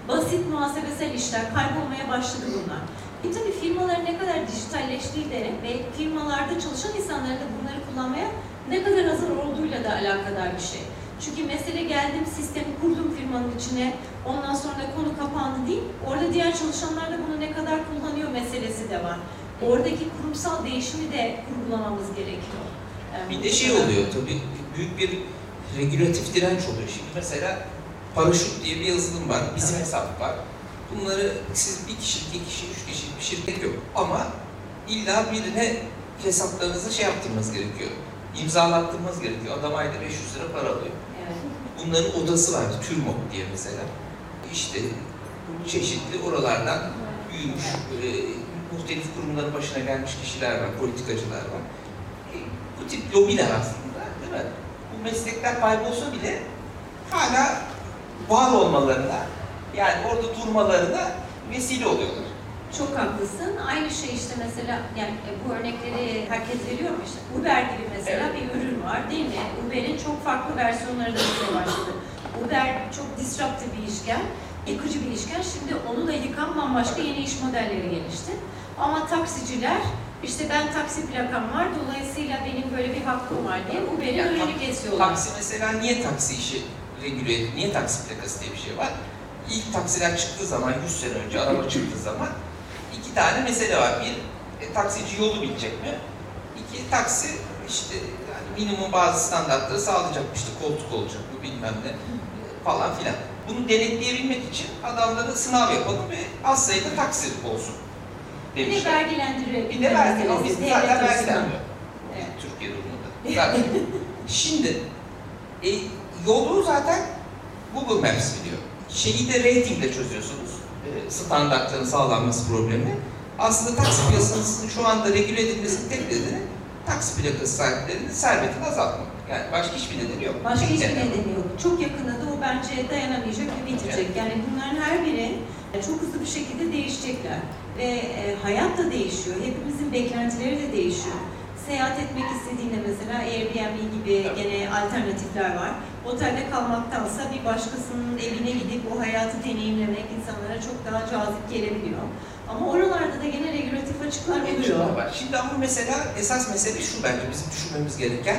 Basit muhasebesel işler kaybolmaya başladı bunlar. E tabii firmaların ne kadar dijitalleştiği de ve firmalarda çalışan insanların da bunları kullanmaya ne kadar hazır olduğuyla da alakadar bir şey. Çünkü mesele geldim, sistemi kurdum firmanın içine, ondan sonra da konu kapandı değil. Orada diğer çalışanlar da bunu ne kadar kullanıyor meselesi de var. Oradaki kurumsal değişimi de kurgulamamız gerekiyor. Yani Bir de şey oluyor tabii, büyük bir regülatif direnç oluyor şimdi. Mesela paraşüt diye bir yazılım var, bizim Evet. hesap var. Bunları siz bir kişi, iki kişi, üç kişi bir şirket yok. Ama illa birine hesaplarınızı şey yaptırmanız gerekiyor. İmzalattırmanız gerekiyor. Adam ayda 500 lira para alıyor. Evet. Bunların odası var, TÜRMOP diye mesela. İşte çeşitli oralardan büyümüş, böyle muhtelif kurumların başına gelmiş kişiler var, politikacılar var. E, bu tip lobiler aslında, değil mi? Bu meslekler kaybolsa bile hala var olmalarına, yani orada durmalarına vesile oluyorlar. Çok haklısın. Aynı şey işte mesela yani e, bu örnekleri herkes veriyor mu işte? Uber gibi mesela bir ürün var değil mi? Uber'in çok farklı versiyonları da başladı. Uber çok disruptive bir işken, yıkıcı bir işken. Şimdi onu da yıkan bambaşka yeni iş modelleri gelişti. Ama taksiciler işte ben taksi plakam var dolayısıyla benim böyle bir hakkım var diye Uber'in Yani önünü kesiyorlar. Taksi mesela niye taksi işi regüle? Niye taksi plakası diye bir şey var? İlk taksiler çıktığı zaman, 100 sene önce araba çıktığı zaman iki tane mesele var. Bir, e, taksici yolu bilecek mi? İki, taksi işte yani minimum bazı standartları sağlayacak. İşte koltuk olacak mı bilmem ne falan filan. Bunu denetleyebilmek için adamlara sınav yapalım ve az sayıda taksi olsun Bir de demişler. vergilendirelim. Bir de vergi, ama bizde zaten vergilenmiyor. Evet. Türkiye durumunda. Zaten. Şimdi e, yolu zaten Google Maps biliyor. Şeyi de ratingle çözüyorsunuz. E, standartların sağlanması problemi. Aslında taksi piyasasının şu anda regüle edilmesinin tek nedeni taksi plakası sahiplerinin servetini azaltmak. Yani başka hiçbir nedeni yok. Başka hiçbir nedeni. nedeni yok. Çok yakında da o bence dayanamayacak ve bitecek. Yani bunların her biri çok hızlı bir şekilde değişecekler. Ve e, hayat da değişiyor. Hepimizin beklentileri de değişiyor. Seyahat etmek istediğinde mesela Airbnb gibi Tabii. gene alternatifler var. Otelde kalmaktansa bir başkasının evine gidip o hayatı deneyimlemek insanlara çok daha cazip gelebiliyor. Ama oralarda da gene regülatif açıklar oluyor. var. Şimdi ama mesela esas mesele şu bence bizim düşünmemiz gereken.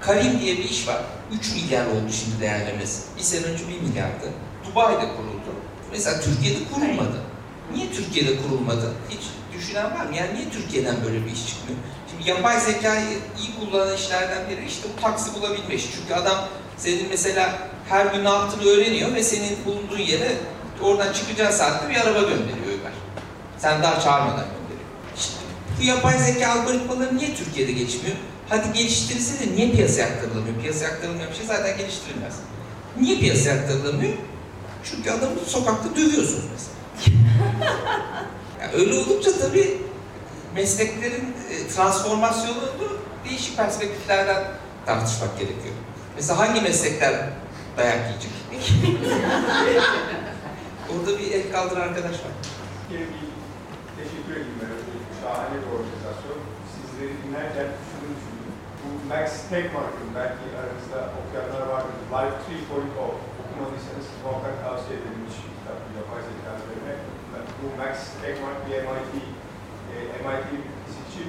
Karim diye bir iş var. 3 milyar oldu şimdi değerlemesi. Bir sene önce 1 milyardı. Dubai'de kuruldu. Mesela Türkiye'de kurulmadı. Niye Türkiye'de kurulmadı? Hiç düşünen var mı? Yani niye Türkiye'den böyle bir iş çıkmıyor? Yapay zekayı iyi kullanan işlerden biri işte bu taksi bulabilme işi. Çünkü adam senin mesela her gün ne yaptığını öğreniyor ve senin bulunduğun yere oradan çıkacağı saatte bir araba gönderiyor Uber. Sen daha çağırmadan gönderiyor. İşte bu yapay zeka algoritmaları niye Türkiye'de geçmiyor? Hadi geliştirilse de niye piyasaya aktarılamıyor? Piyasaya aktarılmayan bir şey zaten geliştirilmez. Niye piyasaya aktarılamıyor? Çünkü adamı sokakta dövüyorsunuz mesela. Yani öyle olunca tabii mesleklerin e, transformasyonunu değişik perspektiflerden tartışmak gerekiyor. Mesela hangi meslekler dayak yiyecek? Orada bir el kaldıran arkadaş var. Bir teşekkür edeyim. Şahane bir organizasyon. Sizleri dinlerken şunu düşündüm. Bu Max Tegmark'ın belki aranızda okuyanlar vardır. Life 3.0 okumadıysanız muhakkak tavsiye edilmiş bir kitap. bu Yapay zeka üzerine. Bu Max Tegmark bir MIT, MIT fizikçi.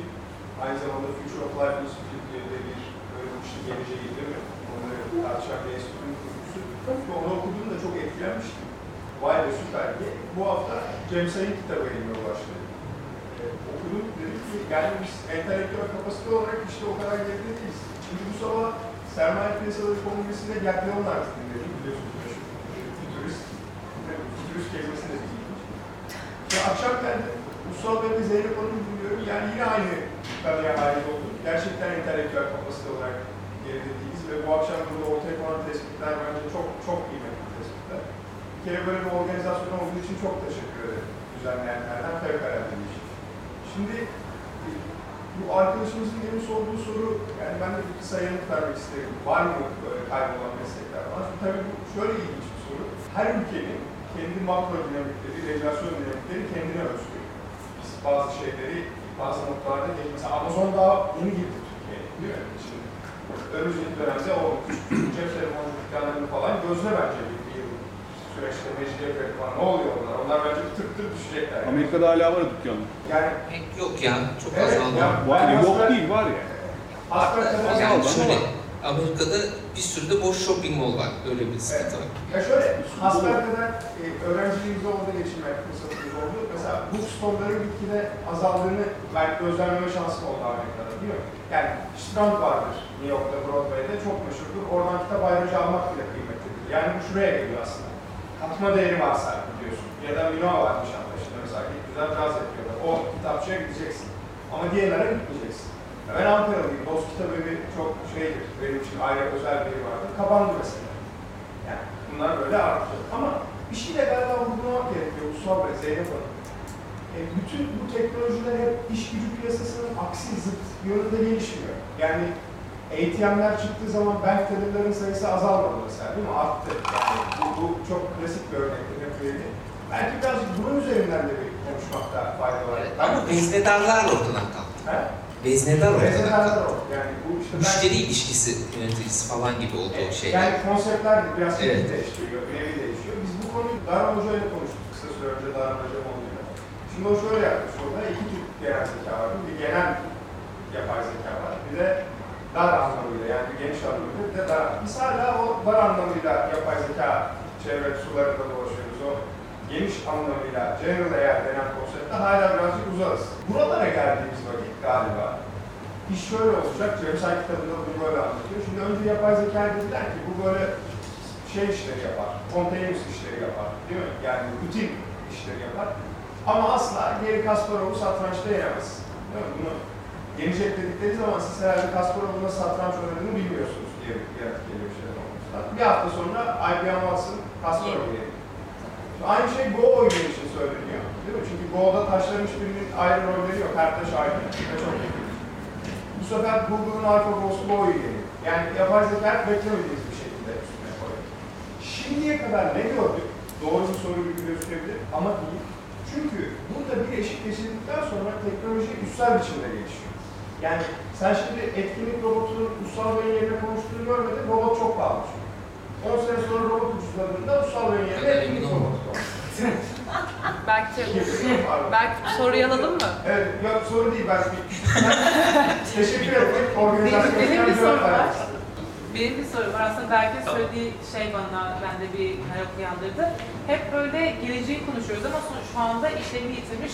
Aynı zamanda Future of Life Institute diye de bir böyle uçlu geleceği değil mi? Onları tartışan bir enstitünün kurucusu. Ve onu okuduğumda çok etkilenmiştim. Vay be süper diye. Bu hafta Cem Sayın kitabı elime ulaştı. Ee, okudum dedim ki yani biz entelektüel kapasite olarak işte o kadar geride değiliz. Şimdi bu sabah sermaye piyasaları kongresinde Jack Leon artık dinledim biliyorsunuz. meşhur Fütürist. Fütürist kelimesi de bilmiş. Ya akşam geldi. Ve Zeynep Hanım'ı dinliyorum. Yani yine aynı kanıya halim oldum. Gerçekten entelektüel kapasite olarak geride değiliz ve bu akşam burada ortaya konan tespitler bence çok çok kıymetli tespitler. Bir kere böyle bir organizasyon olduğu için çok teşekkür ederim düzenleyenlerden fevkalade bir şey. Şimdi bu arkadaşımızın demin sorduğu soru, yani ben de bir kısa yanıt vermek isterim. Var mı böyle kaybolan meslekler var? Şimdi tabii bu şöyle ilginç bir soru. Her ülkenin kendi makro dinamikleri, regülasyon dinamikleri kendine özgü. Bazı şeyleri bazı noktalarda değil. Mesela Amazon daha yeni girdi Türkiye'ye, değil mi? Şimdi önümüzdeki dönemde o cep telefonu dükkanlarını falan gözle bence bir, bir süreçte Mecidiyeköy falan ne oluyor onlar? Onlar bence bir tık tık düşecekler. Amerika'da hala var dükkan. Yani Pek yok ya, çok Evet, azaldı. ya. Var ya, Ben yok değil var ya. hasbelkader Yani Azaldı şöyle, Amerika'da bir sürü de boş shopping mall var. Öyle bir sıkıntı var. Ya şöyle, hasbelkader e, öğrenciliğimizde orada geçirmek fırsatımız oldu. Mesela bookstore'ların gitgide azaldığını ben gözlemleme şansım oldu Amerika'da değil mi? Yani Strand vardır New York'ta, Broadway'de çok meşhurdur. Oradan kitap ayrıca almak bile kıymetlidir. Yani bu şuraya geliyor aslında. Katma değeri varsa biliyorsun. Ya da Minoa var Nişantaşı'nda mesela. Git caz yapıyorlar. O kitapçıya gideceksin. Ama diğerlere gitmeyeceksin. Ben Ankaralıyım. Dost kitabı bir çok şeydir. Benim için ayrı özel bir yeri vardır. Kapandı mesela. Yani bunlar böyle arttı. Ama bir şey de galiba vurgulamak gerekiyor Ulusal Bey, Zeynep Hanım. E, bütün bu teknolojiler hep iş gücü piyasasının aksi zıt yönünde gelişmiyor. Yani ATM'ler çıktığı zaman bank tellerlerin sayısı azalmadı mesela değil mi? Arttı. Yani bu, bu çok klasik bir örnektir hep böyle. Belki birazcık bunun üzerinden de bir konuşmakta fayda var. Evet, Ama veznedarlar ortadan kalktı. He? Veznedar ortadan Rezelerler kalktı. o. Yani bu işte ben- Müşteri ilişkisi yöneticisi falan gibi oldu Evet, şeyler. Yani konseptler biraz Evet. değiştiriyor, değişiyor. Daran Hoca ile konuştuk kısa süre önce Daran Hoca olduğuyla. Şimdi o şöyle yapmış orada iki tip genel zeka var. Bir genel yapay zeka var. Bir de dar anlamıyla yani bir geniş anlamıyla bir de dar. Biz hala o dar anlamıyla yapay zeka çevre sularında dolaşıyoruz. O geniş anlamıyla general AI denen konsepte hala birazcık uzarız. Buralara geldiğimiz vakit galiba İş şöyle olacak, Cemsel kitabında bunu böyle anlatıyor. Şimdi önce yapay zeka dediler ki bu böyle şey işleri yapar, spontaneous işleri yapar, değil mi? Yani rutin işleri yapar. Ama asla Geri Kasparov'u satrançta yenemez. Değil mi? Bunu yenecek dedikleri zaman siz herhalde Kasparov'un nasıl satranç oynadığını bilmiyorsunuz diye geliyor şeyler olmuşlar. Bir hafta sonra IBM Watson Kasparov'u yedi. Aynı şey Go oyunu için söyleniyor. Değil mi? Çünkü Go'da taşların hiçbirinin ayrı rolleri yok. Her taş ayrı ve çok yakın. Bu sefer Google'ın AlphaGo'su bu oyun geliyor. Yani yapay zeka beklemediğimiz bir şekilde üstüne koyuyor. Şimdiye kadar ne gördük? Doğru bir soru gibi gözükebilir ama değil. Çünkü burada bir eşik geçirdikten sonra teknoloji üstsel biçimde gelişiyor. Yani sen şimdi etkinlik robotunun Ulusal Bey'in yerine konuştuğunu görmedin, robot çok pahalı çünkü. 10 sene sonra robot ucuzladığında Ulusal Bey'in yerine etkinlik robotu. Belki Pardon. belki soruyu alalım mı? Evet, yok soru değil ben teşekkür ederim. Organizasyonu Benim bir sorum var. Benim bir sorum var. Aslında belki söylediği şey bana bende bir hayal uyandırdı. Hep böyle geleceği konuşuyoruz ama şu anda işlerini yitirmiş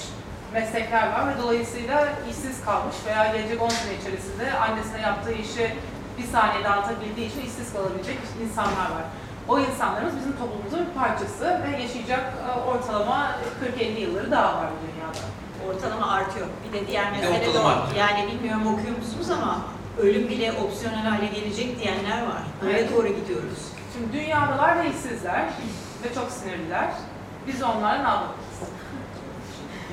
meslekler var ve dolayısıyla işsiz kalmış veya gelecek 10 sene içerisinde annesine yaptığı işi bir saniyede anlatabildiği için işsiz kalabilecek insanlar var. O insanlarımız bizim toplumumuzun bir parçası ve yaşayacak e, ortalama 40-50 yılları daha var bu dünyada. Ortalama artıyor. Bir de diğer de mesele de artıyor. Yani bilmiyorum okuyor musunuz ama ölüm bile opsiyonel hale gelecek diyenler var. Oraya Evet. doğru gidiyoruz. Şimdi dünyadalar ve işsizler ve çok sinirliler. Biz onlarla ne yapabiliriz?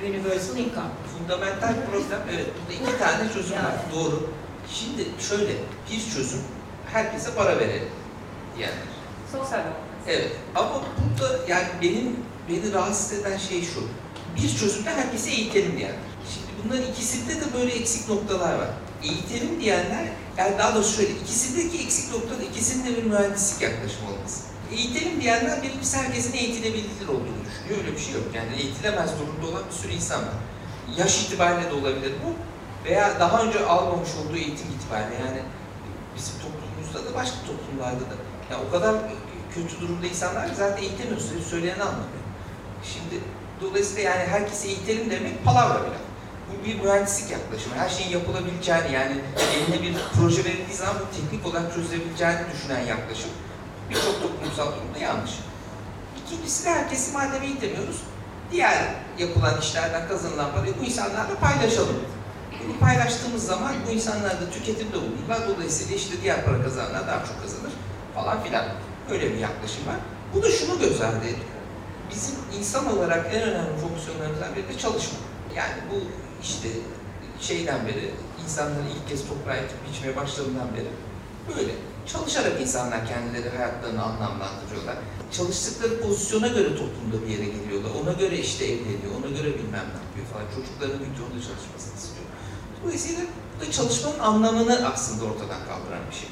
Universal income. Fundamental problem, evet burada iki tane çözüm var. Doğru. Şimdi şöyle, bir çözüm herkese para verelim diyenler. Sosyal. Evet. Ama burada yani benim beni rahatsız eden şey şu. Bir çözümde herkese eğitelim diyenler. Şimdi bunların ikisinde de böyle eksik noktalar var. Eğitelim diyenler, yani daha doğrusu şöyle, ikisindeki eksik nokta ikisinde bir mühendislik yaklaşımı olması. Eğitelim diyenler birincisi herkesin eğitilebilir olduğunu düşünüyor. Öyle bir şey yok. Yani eğitilemez durumda olan bir sürü insan var. Yaş itibariyle de olabilir bu. Veya daha önce almamış olduğu eğitim itibariyle yani bizim toplumumuzda da başka toplumlarda da. Yani o kadar kötü durumda insanlar zaten eğitemiyorsunuz. Söyleyeni anlamıyor. Şimdi dolayısıyla yani herkese eğitelim demek palavra bile. Bu bir mühendislik yaklaşımı. Her şeyin yapılabileceğini yani eline bir proje verildiği zaman bu teknik olarak çözülebileceğini düşünen yaklaşım birçok toplumsal durumda yanlış. İkincisi de herkesi madem eğitemiyoruz, diğer yapılan işlerden kazanılan parayı bu insanlarla paylaşalım. Bunu paylaştığımız zaman bu insanlar da tüketimde bulunurlar. Dolayısıyla işte diğer para kazananlar daha çok kazanır falan filan. Öyle bir yaklaşım var. Bu da şunu göz ardı ediyor. Bizim insan olarak en önemli fonksiyonlarımızdan biri de çalışma. Yani bu işte şeyden beri, insanların ilk kez toprağa ekip biçmeye başladığından beri böyle. Çalışarak insanlar kendileri hayatlarını anlamlandırıyorlar. Çalıştıkları pozisyona göre toplumda bir yere geliyorlar. Ona göre işte evleniyor, ona göre bilmem ne yapıyor falan. Çocukların büyütüyor, onda çalışmasını istiyor. Dolayısıyla bu da çalışmanın anlamını aslında ortadan kaldıran bir şey.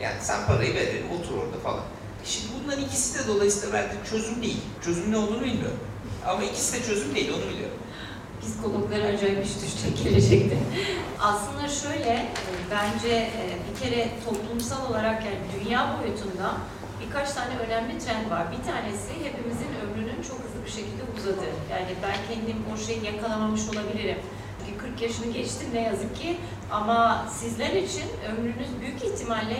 Yani sen parayı verelim, otur orada falan. Şimdi bunların ikisi de dolayısıyla belki çözüm değil. Çözüm ne olduğunu bilmiyorum. Ama ikisi de çözüm değil, onu biliyorum. Psikologlara acayip iş düşecek gelecekte. Aslında şöyle, bence e, bir kere toplumsal olarak yani dünya boyutunda birkaç tane önemli trend var. Bir tanesi hepimizin ömrünün çok hızlı bir şekilde uzadı. Yani ben kendim o şeyi yakalamamış olabilirim. Çünkü 40 yaşını geçtim ne yazık ki. Ama sizler için ömrünüz büyük ihtimalle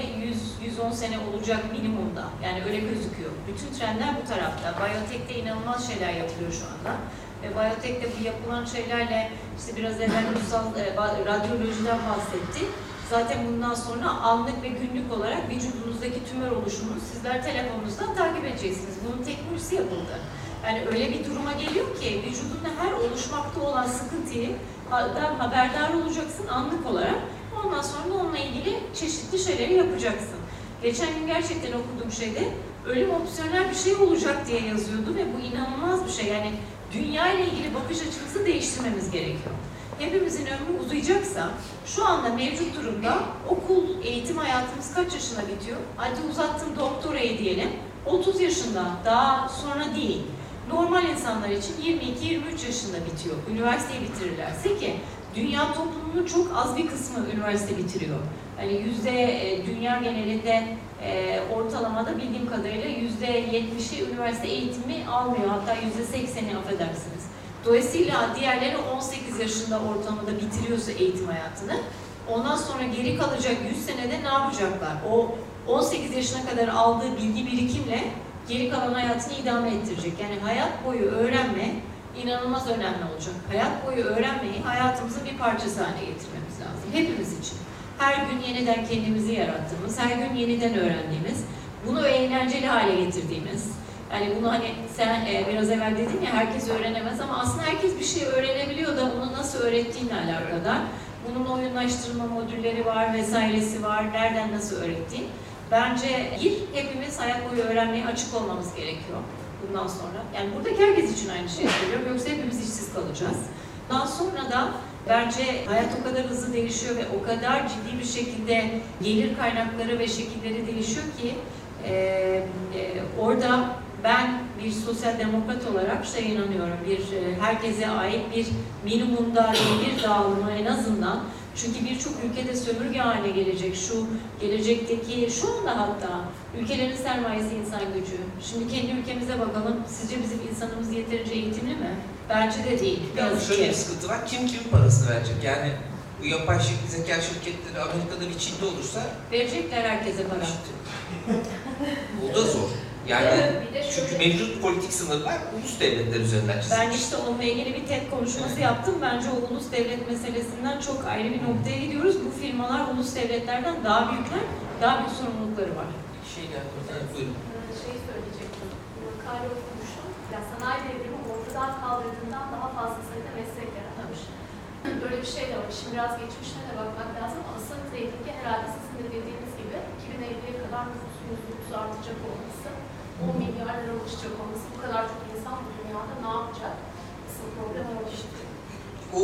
100-110 sene olacak minimumda. Yani öyle gözüküyor. Bütün trendler bu tarafta. Biyotek'te inanılmaz şeyler yapılıyor şu anda. Ve Biyotek'te bu yapılan şeylerle işte biraz evvel ulusal e, radyolojiden bahsetti. Zaten bundan sonra anlık ve günlük olarak vücudunuzdaki tümör oluşumunu sizler telefonunuzdan takip edeceksiniz. Bunun teknolojisi yapıldı. Yani öyle bir duruma geliyor ki vücudunda her oluşmakta olan sıkıntıyı haberdar olacaksın anlık olarak. Ondan sonra onunla ilgili çeşitli şeyleri yapacaksın. Geçen gün gerçekten okuduğum şeyde ölüm opsiyonel bir şey olacak diye yazıyordu ve bu inanılmaz bir şey. Yani dünya ile ilgili bakış açımızı değiştirmemiz gerekiyor. Hepimizin ömrü uzayacaksa şu anda mevcut durumda okul, eğitim hayatımız kaç yaşına bitiyor? Hadi uzattım doktorayı diyelim. 30 yaşında, daha sonra değil. Normal insanlar için 22-23 yaşında bitiyor. Üniversiteyi bitirirlerse ki dünya toplumunun çok az bir kısmı üniversite bitiriyor. Yani yüzde e, dünya genelinde e, ortalamada bildiğim kadarıyla yüzde yetmişi üniversite eğitimi almıyor. Hatta yüzde sekseni affedersiniz. Dolayısıyla diğerleri 18 yaşında ortalamada bitiriyorsa eğitim hayatını, ondan sonra geri kalacak 100 senede ne yapacaklar? O 18 yaşına kadar aldığı bilgi birikimle geri kalan hayatını idame ettirecek. Yani hayat boyu öğrenme inanılmaz önemli olacak. Hayat boyu öğrenmeyi hayatımızın bir parçası haline için. Her gün yeniden kendimizi yarattığımız, her gün yeniden öğrendiğimiz, bunu eğlenceli hale getirdiğimiz, yani bunu hani sen e, biraz evvel dedin ya herkes öğrenemez ama aslında herkes bir şey öğrenebiliyor da onu nasıl öğrettiğinle alakadar. Bunun oyunlaştırma modülleri var vesairesi var. Nereden nasıl öğrettiğin. Bence bir, hepimiz hayat boyu öğrenmeye açık olmamız gerekiyor bundan sonra. Yani buradaki herkes için aynı şeyi söylüyorum. Yoksa hepimiz işsiz kalacağız. Daha sonra da bence hayat o kadar hızlı değişiyor ve o kadar ciddi bir şekilde gelir kaynakları ve şekilleri değişiyor ki e, e, orada ben bir sosyal demokrat olarak şey inanıyorum. Bir e, herkese ait bir minimumda gelir dağılımı en azından çünkü birçok ülkede sömürge haline gelecek şu gelecekteki şu anda hatta ülkelerin sermayesi insan gücü. Şimdi kendi ülkemize bakalım. Sizce bizim insanımız yeterince eğitimli mi? Bence de değil. Yani şöyle bir sıkıntı var. Kim kimin parasını verecek? Yani bu yapay şekli zeka şirketleri Amerika'da bir Çin'de olursa Verecekler herkese para. işte o da zor. Yani Bir de çünkü şöyle- mevcut politik sınırlar ulus devletler üzerinden çizilmiş. Ben işte onunla ilgili bir TED konuşması yaptım. Bence o ulus devlet meselesinden çok ayrı bir noktaya gidiyoruz. Bu firmalar ulus devletlerden daha büyükler, daha büyük sorumlulukları var. Şey geldi. Evet, buyurun. şey söyleyecektim. Makale okumuşum. Ya sanayi devrimi ortadan kaldırdığından daha fazla sayıda meslek böyle bir şey de var. Şimdi biraz geçmişine de bakmak lazım. Asıl tehlike herhalde sizin de dediğiniz gibi 2050'ye kadar nüfusun %30 artacak olması, 10 milyar lira ulaşacak olması, bu kadar çok insan bu dünyada ne yapacak? Asıl problem o işte. O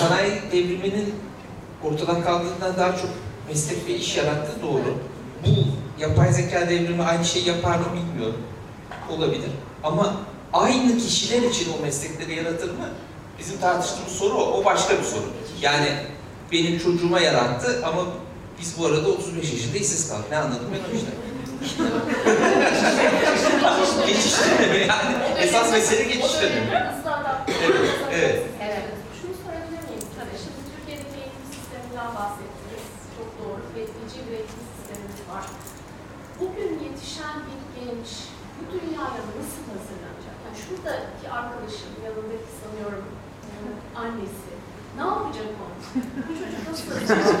sanayi devriminin ortadan kaldığından daha çok meslek ve iş yarattı doğru. Bu yapay zeka devrimi aynı şeyi yapar mı bilmiyorum. Olabilir. Ama aynı kişiler için o meslekleri yaratır mı? Bizim tartıştığımız soru o. O başka bir soru. Yani benim çocuğuma yarattı ama biz bu arada 35 yaşında işsiz kaldık. Ne anladım ben o işte. geçiş dönemi yani. Esas mesele geçiş dönemi. Hızlı adapte. Evet, evet. Evet. Şunu sorabilir miyim? Tabii şimdi Türkiye'deki eğitim sisteminden bahsettiniz. Çok doğru. Üretici bir eğitim sistemimiz var. Bugün yetişen bir genç bu dünyaya nasıl hazırlanacak? Şuradaki arkadaşım, yanındaki sanıyorum annesi. Ne yapacak o? Bu çocuk nasıl hazırlanacak?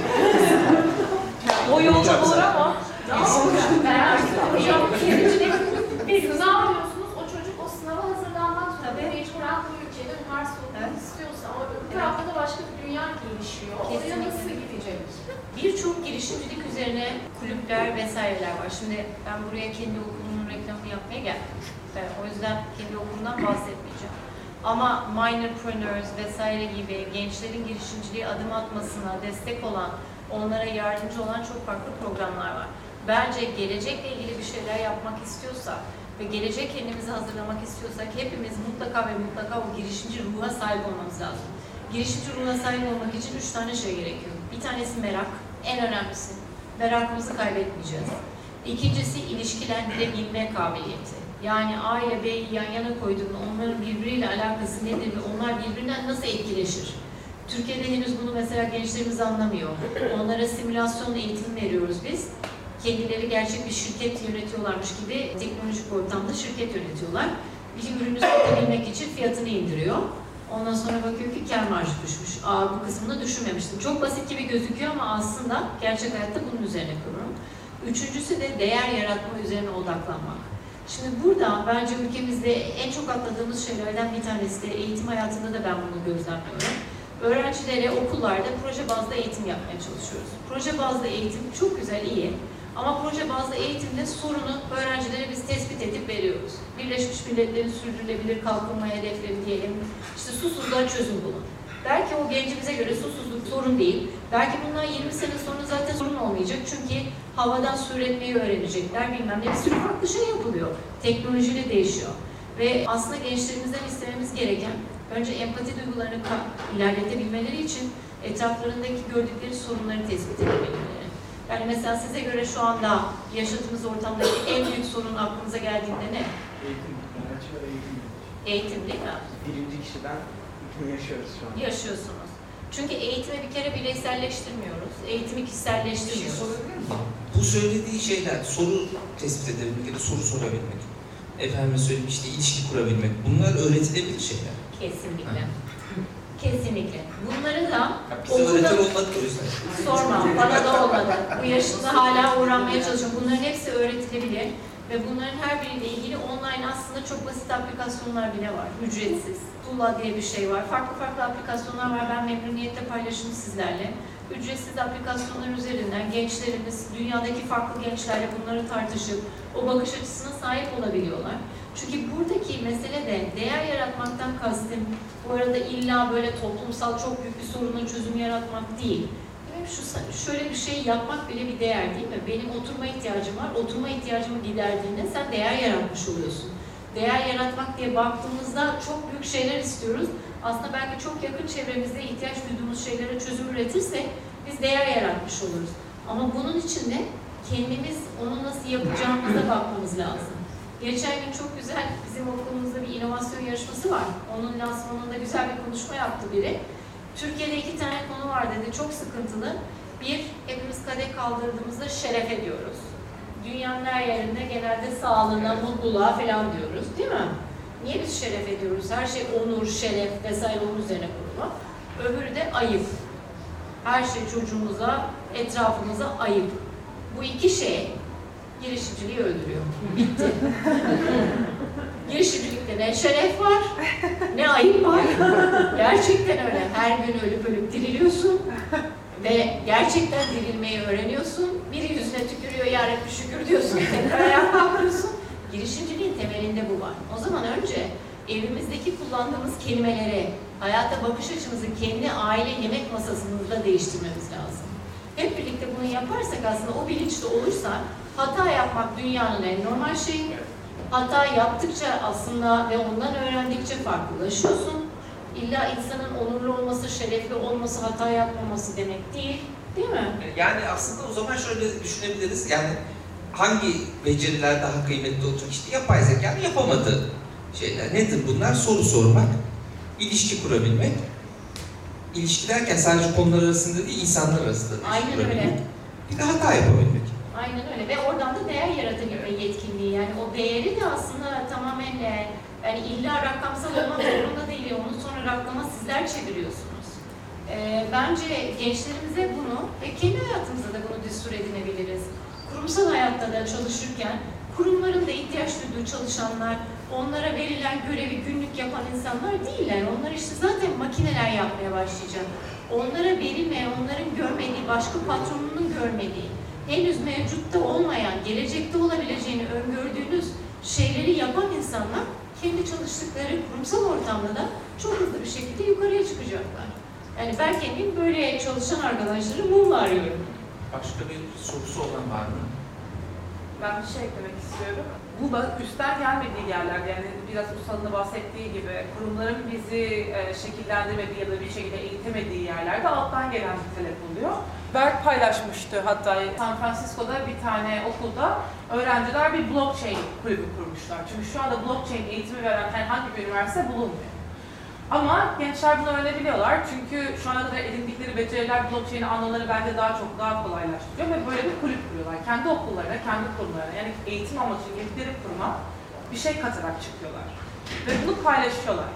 O yolda olur ama Ne yapacak? Ben hocam kendicilik biz ne yapıyorsunuz? O çocuk o sınava hazırlanmak zorunda. Mecburen bu ülkede üniversite okumak istiyorsa ama öbür tarafta da başka bir dünya gelişiyor. Oraya nasıl gidecek? Birçok girişimcilik üzerine kulüpler vesaireler var. Şimdi ben buraya kendi okulumun reklamını yapmaya geldim. O yüzden kendi okulumdan bahsetmeyeceğim. Ama minorpreneurs vesaire gibi gençlerin girişimciliğe adım atmasına destek olan, onlara yardımcı olan çok farklı programlar var. Bence gelecekle ilgili bir şeyler yapmak istiyorsak ve gelecek kendimizi hazırlamak istiyorsak hepimiz mutlaka ve mutlaka o girişimci ruha sahip olmamız lazım. Girişimci ruhuna sahip olmak için üç tane şey gerekiyor. Bir tanesi merak, en önemlisi. Merakımızı kaybetmeyeceğiz. İkincisi ilişkilendirebilme kabiliyeti. Yani A ile B'yi yan yana koyduğunda onların birbiriyle alakası nedir ve onlar birbirinden nasıl etkileşir? Türkiye'de henüz bunu mesela gençlerimiz anlamıyor. Onlara simülasyon eğitim veriyoruz biz. Kendileri gerçek bir şirket yönetiyorlarmış gibi teknolojik ortamda şirket yönetiyorlar. Bir ürünü satabilmek için fiyatını indiriyor. Ondan sonra bakıyor ki kar marjı düşmüş. Aa bu kısmını düşünmemiştim. Çok basit gibi gözüküyor ama aslında gerçek hayatta bunun üzerine kuruyorum. Üçüncüsü de değer yaratma üzerine odaklanmak. Şimdi burada bence ülkemizde en çok atladığımız şeylerden bir tanesi de eğitim hayatında da ben bunu gözlemliyorum. Öğrencilere okullarda proje bazlı eğitim yapmaya çalışıyoruz. Proje bazlı eğitim çok güzel, iyi. Ama proje bazlı eğitimde sorunu öğrencilere biz tespit edip veriyoruz. Birleşmiş Milletler'in sürdürülebilir kalkınma hedefleri diyelim. İşte susuzluğa çözüm bulun. Belki o gencimize göre susuzluk sorun değil. Belki bundan 20 sene sonra zaten sorun olmayacak. Çünkü havadan su üretmeyi öğrenecekler bilmem ne. Bir sürü farklı şey yapılıyor. Teknolojiyle değişiyor. Ve aslında gençlerimizden istememiz gereken önce empati duygularını ilerletebilmeleri için etraflarındaki gördükleri sorunları tespit edebilmeleri. Yani mesela size göre şu anda yaşadığımız ortamdaki en büyük sorun aklınıza geldiğinde ne? Eğitim, eğitim. Eğitim değil mi? Birinci kişiden bunu yaşıyoruz şu an. Yaşıyorsunuz. Çünkü eğitimi bir kere bireyselleştirmiyoruz. Eğitimi kişiselleştiriyoruz. Bu söylediği şeyler, soru tespit edebilmek ya da soru sorabilmek, efendim söyleyeyim işte ilişki kurabilmek, bunlar öğretilebilir şeyler. Kesinlikle. Kesinlikle. Bunları da okulda olmadı o yüzden. sorma. Bana da olmadı. Bu yaşımda hala öğrenmeye çalışıyorum. Bunların hepsi öğretilebilir. Ve bunların her biriyle ilgili online aslında çok basit aplikasyonlar bile var. Ücretsiz. Tula diye bir şey var. Farklı farklı aplikasyonlar var. Ben memnuniyetle paylaşırım sizlerle. Ücretsiz aplikasyonlar üzerinden gençlerimiz, dünyadaki farklı gençlerle bunları tartışıp o bakış açısına sahip olabiliyorlar. Çünkü buradaki mesele de değer yaratmaktan kastım bu arada illa böyle toplumsal çok büyük bir sorunun çözümü yaratmak değil. Şu şöyle bir şey yapmak bile bir değer değil mi? Benim oturma ihtiyacım var. Oturma ihtiyacımı giderdiğinde sen değer yaratmış oluyorsun. Değer yaratmak diye baktığımızda çok büyük şeyler istiyoruz. Aslında belki çok yakın çevremizde ihtiyaç duyduğumuz şeylere çözüm üretirsek biz değer yaratmış oluruz. Ama bunun için de kendimiz onu nasıl yapacağımıza bakmamız lazım. Geçen gün çok güzel bizim okulumuzda bir inovasyon yarışması var. Onun lansmanında güzel bir konuşma yaptı biri. Türkiye'de iki tane konu var dedi. Çok sıkıntılı. Bir, hepimiz kadeh kaldırdığımızda şeref ediyoruz. Dünyanın her yerinde genelde sağlığına, mutluluğa falan diyoruz. Değil mi? Niye biz şeref ediyoruz? Her şey onur, şeref vesaire onun üzerine kurulu. Öbürü de ayıp. Her şey çocuğumuza, etrafımıza ayıp. Bu iki şey girişimciliği öldürüyor. Bitti. Girişimcilik de Türkiye'de ne şeref var, ne ayıp var. Gerçekten öyle. Her gün ölüp ölüp diriliyorsun. Ve gerçekten dirilmeyi öğreniyorsun. Biri yüzüne tükürüyor, yarabbi şükür diyorsun. Tekrar ayağa kalkıyorsun. Girişimciliğin temelinde bu var. O zaman önce evimizdeki kullandığımız kelimeleri, hayata bakış açımızı kendi aile yemek masasımızda değiştirmemiz lazım. Hep birlikte bunu yaparsak aslında o bilinçli olursa hata yapmak dünyanın en normal şeyi. Hata yaptıkça aslında ve ondan öğrendikçe farklılaşıyorsun. İlla insanın onurlu olması, şerefli olması, hata yapmaması demek değil. Değil mi? Yani aslında o zaman şöyle düşünebiliriz. Yani hangi beceriler daha kıymetli olacak? İşte yapay zekanın yapamadığı şeyler. Nedir bunlar? Soru sormak, ilişki kurabilmek. İlişki derken sadece konular arasında değil, insanlar arasında Aynen kurabilmek. öyle. Bir de hata yapabilmek. Aynen öyle ve oradan da değer yaratabilme yetkinliği yani o değeri de aslında tamamen e, yani illa rakamsal olmak zorunda değil onu sonra rakama sizler çeviriyorsunuz. E, bence gençlerimize bunu ve kendi hayatımıza da bunu düstur edinebiliriz. Kurumsal hayatta da çalışırken kurumların da ihtiyaç duyduğu çalışanlar, onlara verilen görevi günlük yapan insanlar değiller. Onlar işte zaten makineler yapmaya başlayacak. Onlara verilmeyen, onların görmediği, başka patronunun görmediği, henüz mevcutta olmayan, gelecekte olabileceğini öngördüğünüz şeyleri yapan insanlar kendi çalıştıkları kurumsal ortamda da çok hızlı bir şekilde yukarıya çıkacaklar. Yani ben böyle çalışan arkadaşları mumla arıyorum. Başka bir sorusu olan var mı? Ben bir şey eklemek istiyorum. Bu da üstten gelmediği yerler yani biraz Ustal'ın da bahsettiği gibi kurumların bizi e, şekillendirmediği ya da bir şekilde eğitemediği yerlerde alttan gelen bir talep oluyor. Berk paylaşmıştı hatta San Francisco'da bir tane okulda öğrenciler bir blockchain kulübü kurmuşlar. Çünkü şu anda blockchain eğitimi veren herhangi bir üniversite bulunmuyor. Ama gençler bunu öğrenebiliyorlar çünkü şu ana kadar edindikleri beceriler blockchain'i anlaları bence daha çok daha kolaylaştırıyor ve böyle bir kulüp kuruyorlar. Kendi okullarına, kendi kurumlarına yani eğitim amacıyla girdikleri kuruma bir şey katarak çıkıyorlar. Ve bunu paylaşıyorlar.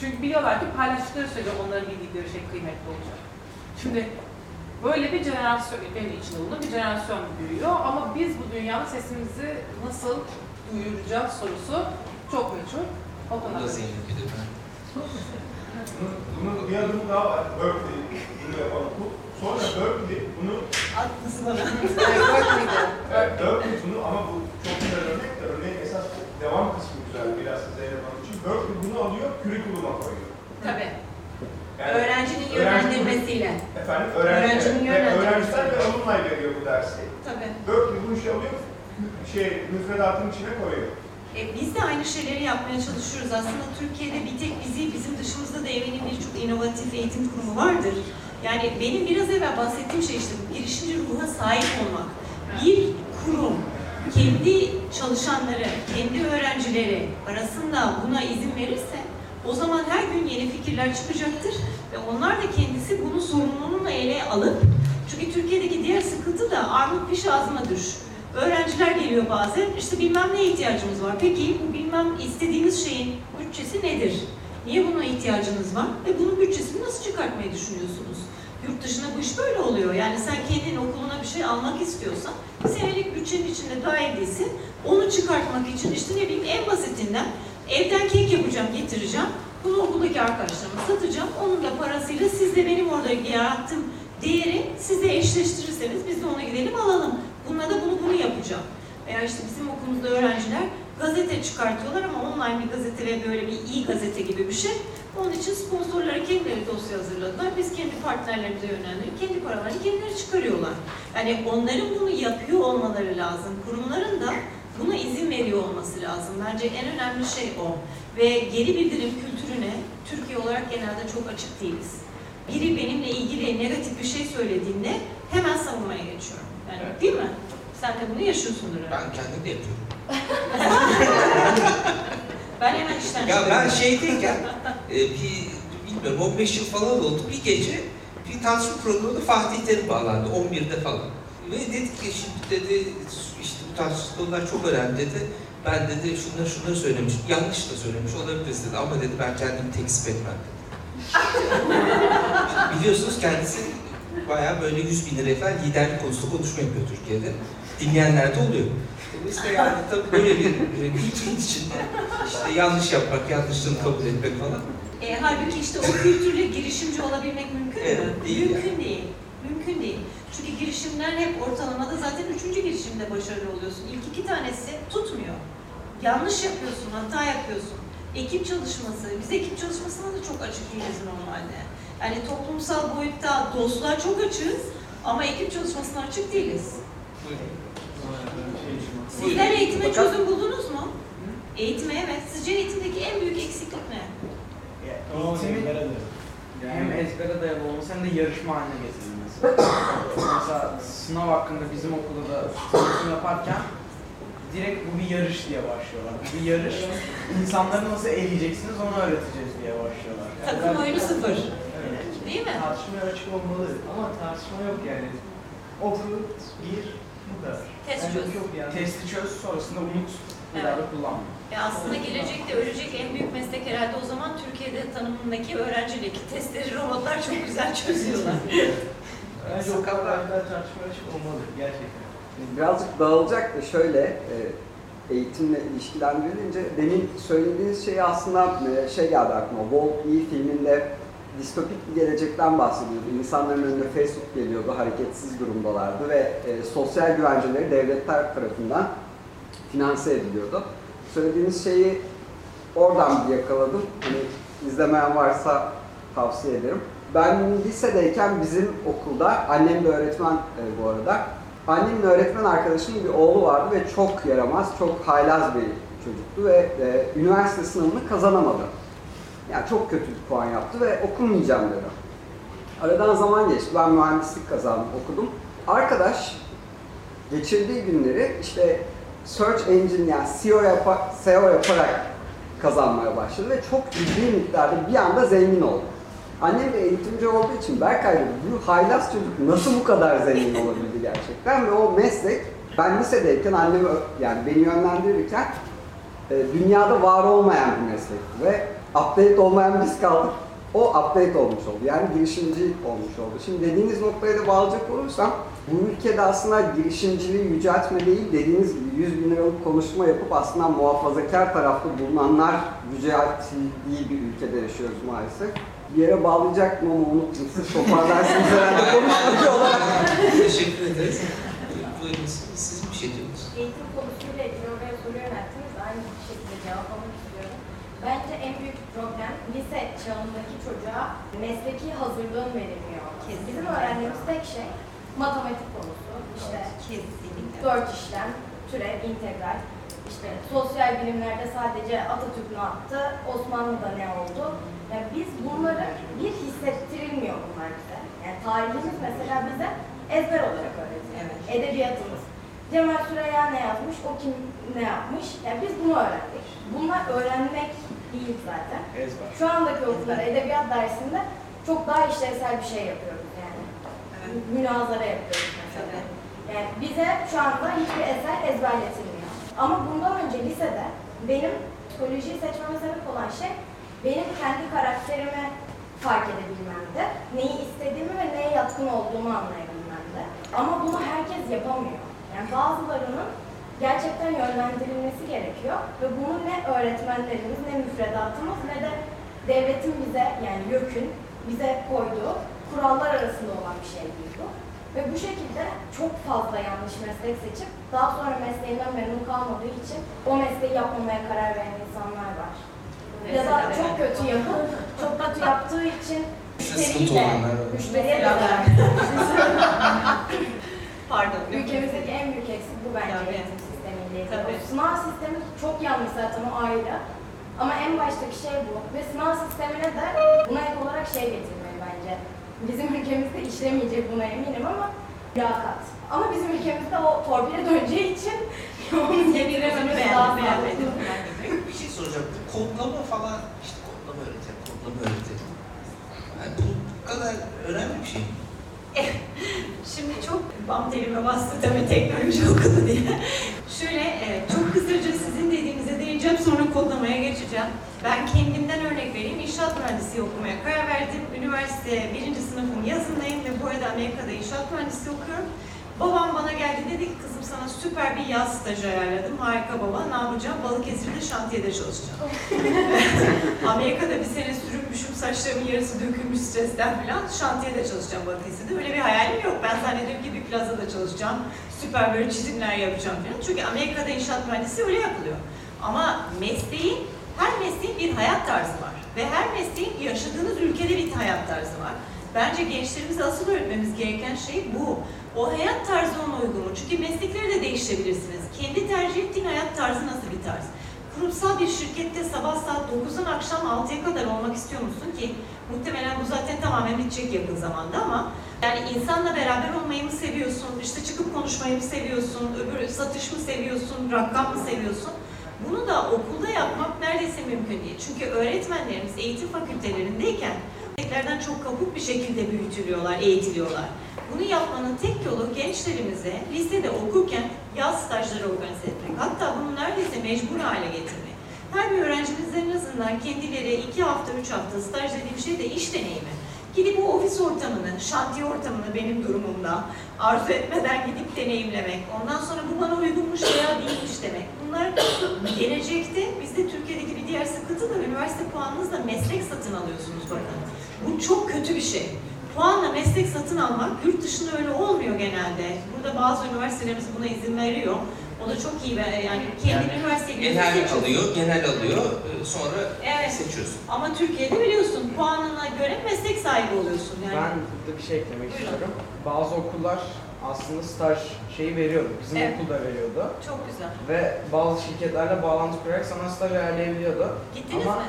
Çünkü biliyorlar ki paylaştıkları sürece onların bildikleri şey kıymetli olacak. Şimdi böyle bir jenerasyon, benim içinde olduğum bir jenerasyon büyüyor ama biz bu dünyada sesimizi nasıl duyuracağız sorusu çok meçhul. O konuda. Bunun, bir adımı daha var. Berkeley bunu yapalım. Bu, sonra Berkeley bunu Atlısı bana. Evet, Berkeley bunu ama bu çok güzel örnek de örneğin esas devam kısmı güzel biraz Zeynep Hanım için. Berkeley bunu alıyor, curriculum'a koyuyor. Tabii. Yani Öğrencinin öğrenci- yönlendirmesiyle. Efendim öğrenci, Öğrencinin ve yönlendirmesi. öğrenciler ve alumni veriyor bu dersi. Tabii. Berkeley bunu şey alıyor, şey müfredatın içine koyuyor. E, biz de aynı şeyleri yapmaya çalışıyoruz. Aslında Türkiye'de bir tek bizi, bizim dışımızda da eminim birçok inovatif eğitim kurumu vardır. Yani benim biraz evvel bahsettiğim şey işte bu girişimci ruhuna sahip olmak. Bir kurum kendi çalışanları, kendi öğrencileri arasında buna izin verirse o zaman her gün yeni fikirler çıkacaktır ve onlar da kendisi bunun sorumluluğunu ele alıp çünkü Türkiye'deki diğer sıkıntı da armut piş ağzıma düş. Öğrenciler geliyor bazen, işte bilmem ne ihtiyacımız var. Peki bu bilmem istediğimiz şeyin bütçesi nedir? Niye buna ihtiyacınız var? Ve bunun bütçesini nasıl çıkartmayı düşünüyorsunuz? Yurt dışında bu iş böyle oluyor. Yani sen kendin okuluna bir şey almak istiyorsan, senelik bütçenin içinde dahil değilsin. Onu çıkartmak için işte ne bileyim en basitinden evden kek yapacağım, getireceğim. Bunu okuldaki arkadaşlarıma satacağım. Onun da parasıyla siz de benim orada yarattığım değeri siz de eşleştirirseniz biz de ona gidelim alalım. Bununla da bunu bunu yapacağım. Veya işte bizim okulumuzda öğrenciler gazete çıkartıyorlar ama online bir gazete ve böyle bir iyi gazete gibi bir şey. Onun için sponsorlara kendileri dosya hazırladılar. Biz kendi partnerlerimize yönlendirdik. Kendi paralarını kendileri çıkarıyorlar. Yani onların bunu yapıyor olmaları lazım. Kurumların da buna izin veriyor olması lazım. Bence en önemli şey o. Ve geri bildirim kültürüne Türkiye olarak genelde çok açık değiliz. Biri benimle ilgili negatif bir şey söylediğinde hemen savunmaya geçiyorum. Yani Evet. değil mi? Sen de bunu yaşıyorsundur herhalde. Ben kendim de yapıyorum. Ben hemen işten Ya ben şeydeyken e, bir bilmiyorum 15 yıl falan oldu bir gece bir tartışma programında Fatih Terim bağlandı 11'de falan. Ve dedi ki şimdi dedi işte bu konular çok önemli dedi. Ben dedi şunları şunları söylemiş, yanlış da söylemiş olabiliriz dedi ama dedi ben kendimi tekzip etmem dedi. Biliyorsunuz kendisi bayağı böyle 100 bin lira falan liderlik konusunda konuşma yapıyor Türkiye'de. Dinleyenler de oluyor. Dolayısıyla yani tabii böyle bir e, kültürün içinde işte yanlış yapmak, yanlışlığını kabul etmek falan. E, halbuki işte o kültürle girişimci olabilmek mümkün mü? Evet, değil mümkün değil. Mümkün değil. Çünkü girişimler hep ortalamada zaten üçüncü girişimde başarılı oluyorsun. İlk iki tanesi tutmuyor. Yanlış yapıyorsun, hata yapıyorsun. Ekip çalışması, biz ekip çalışmasına da çok açık değiliz normalde. Yani toplumsal boyutta dostluğa çok açığız ama ekip çalışmasına açık değiliz. Sizler eğitime çözüm buldunuz mu? Eğitime evet. Sizce eğitimdeki en büyük eksiklik ne? Eğitimin hem ezbere dayalı olması hem de yarışma haline getirilmesi. Mesela sınav hakkında bizim okulda da tanıtım yaparken direkt bu bir yarış diye başlıyorlar. Bu bir yarış. İnsanları nasıl eleyeceksiniz onu öğreteceğiz diye başlıyorlar. Yani Takım oyunu sıfır. Evet. Değil mi? Tartışmaya açık olmalı ama tartışma yok yani. Oku, gir, bu kadar. Test Yani çöz. Yok yani. Testi çöz, sonrasında unut, daha da kullanma. E aslında gelecekte ölecek en büyük meslek herhalde o zaman Türkiye'de tanımındaki öğrencilik. Testleri robotlar çok güzel çözüyorlar. Bence o kadar tartışmaya açık olmalı gerçekten. Birazcık dağılacak da şöyle e, eğitimle ilişkilendirilince demin söylediğiniz şey aslında e, şey geldi aklıma. Wall-E filminde distopik bir gelecekten bahsediyordu. İnsanların önüne Facebook geliyordu, hareketsiz durumdalardı ve e, sosyal güvenceleri devletler tarafından finanse ediliyordu. Söylediğiniz şeyi oradan bir yakaladım. Hani izlemeyen varsa tavsiye ederim. Ben lisedeyken bizim okulda, annem de öğretmen e, bu arada, Annemin öğretmen arkadaşımın bir oğlu vardı ve çok yaramaz, çok haylaz bir çocuktu ve e, üniversite sınavını kazanamadı. Yani çok kötü bir puan yaptı ve okumayacağım dedi. Aradan zaman geçti. Ben mühendislik kazandım, okudum. Arkadaş geçirdiği günleri işte search engine yani SEO, yapa, SEO yaparak kazanmaya başladı ve çok ciddi miktarda bir anda zengin oldu. Annem de eğitimci olduğu için Berkay bu haylaz çocuk nasıl bu kadar zengin olabildi gerçekten ve o meslek ben lisedeyken annem ö- yani beni yönlendirirken e, dünyada var olmayan bir meslekti ve update olmayan biz kaldık. O update olmuş oldu. Yani girişimci olmuş oldu. Şimdi dediğiniz noktaya da bağlayacak olursam bu ülkede aslında girişimciliği yüceltme değil dediğiniz gibi 100 bin liralık konuşma yapıp aslında muhafazakar tarafta bulunanlar yüceltildiği bir ülkede yaşıyoruz maalesef. Bir yere bağlayacaktım ama unuttum. Siz toparlarsınız herhalde konuşmacı olarak. Teşekkür ederiz. Buyurun siz, siz bir şey diyorsunuz. Eğitim konusuyla ilgili oraya soru yönelttiniz. Aynı şekilde cevaplamak istiyorum. Bence en büyük problem lise çağındaki çocuğa mesleki hazırlığın verilmiyor. Kesinlikle. Bizim öğrendiğimiz tek şey matematik konusu, işte Kesinlikle. dört işlem, türev, integral. İşte sosyal bilimlerde sadece Atatürk ne yaptı, Osmanlı'da ne oldu? Yani biz bunları bir hissettirilmiyor bunlar bize. Yani tarihimiz mesela bize ezber olarak öğretiliyor. Evet. Edebiyatımız. Cemal Süreya ne yazmış, o kim ne yapmış? Yani biz bunu öğrendik. Bunlar öğrenmek değil zaten. Ezber. Şu andaki okullar edebiyat dersinde çok daha işlevsel bir şey yapıyoruz yani. Evet. Münazara yapıyoruz mesela. Yani bize şu anda hiçbir eser ezberletilmiyor. Ama bundan önce lisede benim psikolojiyi seçmeme sebep olan şey benim kendi karakterimi fark edebilmemdi. Neyi istediğimi ve neye yatkın olduğumu anlayabilmemdi. Ama bunu herkes yapamıyor. Yani bazılarının gerçekten yönlendirilmesi gerekiyor ve bunu ne öğretmenlerimiz, ne müfredatımız ne de devletin bize yani YÖK'ün bize koyduğu kurallar arasında olan bir şey değil bu. Ve bu şekilde çok fazla yanlış meslek seçip daha sonra mesleğinden memnun kalmadığı için o mesleği yapmamaya karar veren insanlar var. Ya da çok kötü yapıp, çok kötü yaptığı için müşteriyle, müşteriye de Pardon. Ülkemizdeki en büyük eksik bu bence Tabii. İlgili. Tabii. O sınav sistemi çok yanlış zaten o ayrı. Ama en baştaki şey bu. Ve sınav sistemine de buna ek olarak şey getirmeli bence. Bizim ülkemizde işlemeyecek buna eminim ama liyakat. Ama bizim ülkemizde o torpile döneceği için onun getirememesi daha beğenmedim. Bir şey soracağım. Kodlama falan, işte kodlama öğretelim, kodlama öğretelim. Yani bu kadar önemli bir şey mi? Şimdi çok bam telime bastı tabii teknoloji okudu diye. Şöyle e, çok kısaca sizin dediğinize değineceğim sonra kodlamaya geçeceğim. Ben kendimden örnek vereyim. İnşaat mühendisliği okumaya karar verdim. Üniversite birinci sınıfın yazındayım ve bu arada Amerika'da inşaat mühendisliği okuyorum. Babam bana geldi dedi ki kızım sana süper bir yaz stajı ayarladım. Harika baba ne yapacağım? Balıkesir'de şantiyede çalışacağım. Amerika'da bir sene sürünmüşüm, saçlarımın yarısı dökülmüş stresten falan. Şantiyede çalışacağım Balıkesir'de. Öyle bir hayalim yok. Ben zannediyorum ki bir plazada çalışacağım. Süper böyle çizimler yapacağım falan. Çünkü Amerika'da inşaat mühendisi öyle yapılıyor. Ama mesleğin, her mesleğin bir hayat tarzı var. Ve her mesleğin yaşadığınız ülkede bir hayat tarzı var. Bence gençlerimize asıl öğretmemiz gereken şey bu. O hayat tarzı ona uygun mu? Çünkü meslekleri de değiştirebilirsiniz. Kendi tercih ettiğin hayat tarzı nasıl bir tarz? Kurumsal bir şirkette sabah saat 9'dan akşam 6'ya kadar olmak istiyor musun ki? Muhtemelen bu zaten tamamen bitecek yakın zamanda ama yani insanla beraber olmayı mı seviyorsun, işte çıkıp konuşmayı mı seviyorsun, öbür satış mı seviyorsun, rakam mı seviyorsun? Bunu da okulda yapmak neredeyse mümkün değil. Çünkü öğretmenlerimiz eğitim fakültelerindeyken mesleklerden çok kabuk bir şekilde büyütülüyorlar, eğitiliyorlar. Bunu yapmanın tek yolu gençlerimize lisede okurken yaz stajları organize etmek. Hatta bunu neredeyse mecbur hale getirmek. Her bir öğrencimizin en azından kendileri iki hafta, üç hafta staj dediğim şey de iş deneyimi. Gidip o ofis ortamını, şantiye ortamını benim durumumda arzu etmeden gidip deneyimlemek. Ondan sonra bu bana uygunmuş veya değilmiş demek. Bunlar gelecekte bizde Türkiye'deki bir diğer sıkıntı da üniversite puanınızla meslek satın alıyorsunuz bakın. Bu çok kötü bir şey. Puanla meslek satın almak yurt dışında öyle olmuyor genelde. Burada bazı üniversitelerimiz buna izin veriyor. O da çok iyi ve yani kendi Yani üniversiteyi Genel seçiyorsun. alıyor, genel alıyor, e, sonra Evet. seçiyorsun. Ama Türkiye'de biliyorsun puanına göre meslek sahibi oluyorsun yani. Ben burada bir şey eklemek Buyurun. istiyorum. Bazı okullar aslında staj şeyi veriyordu. Bizim Evet. okul da veriyordu. Çok güzel. Ve bazı şirketlerle bağlantı kurarak sana staj ayarlayabiliyordu. Gittiniz Ama mi?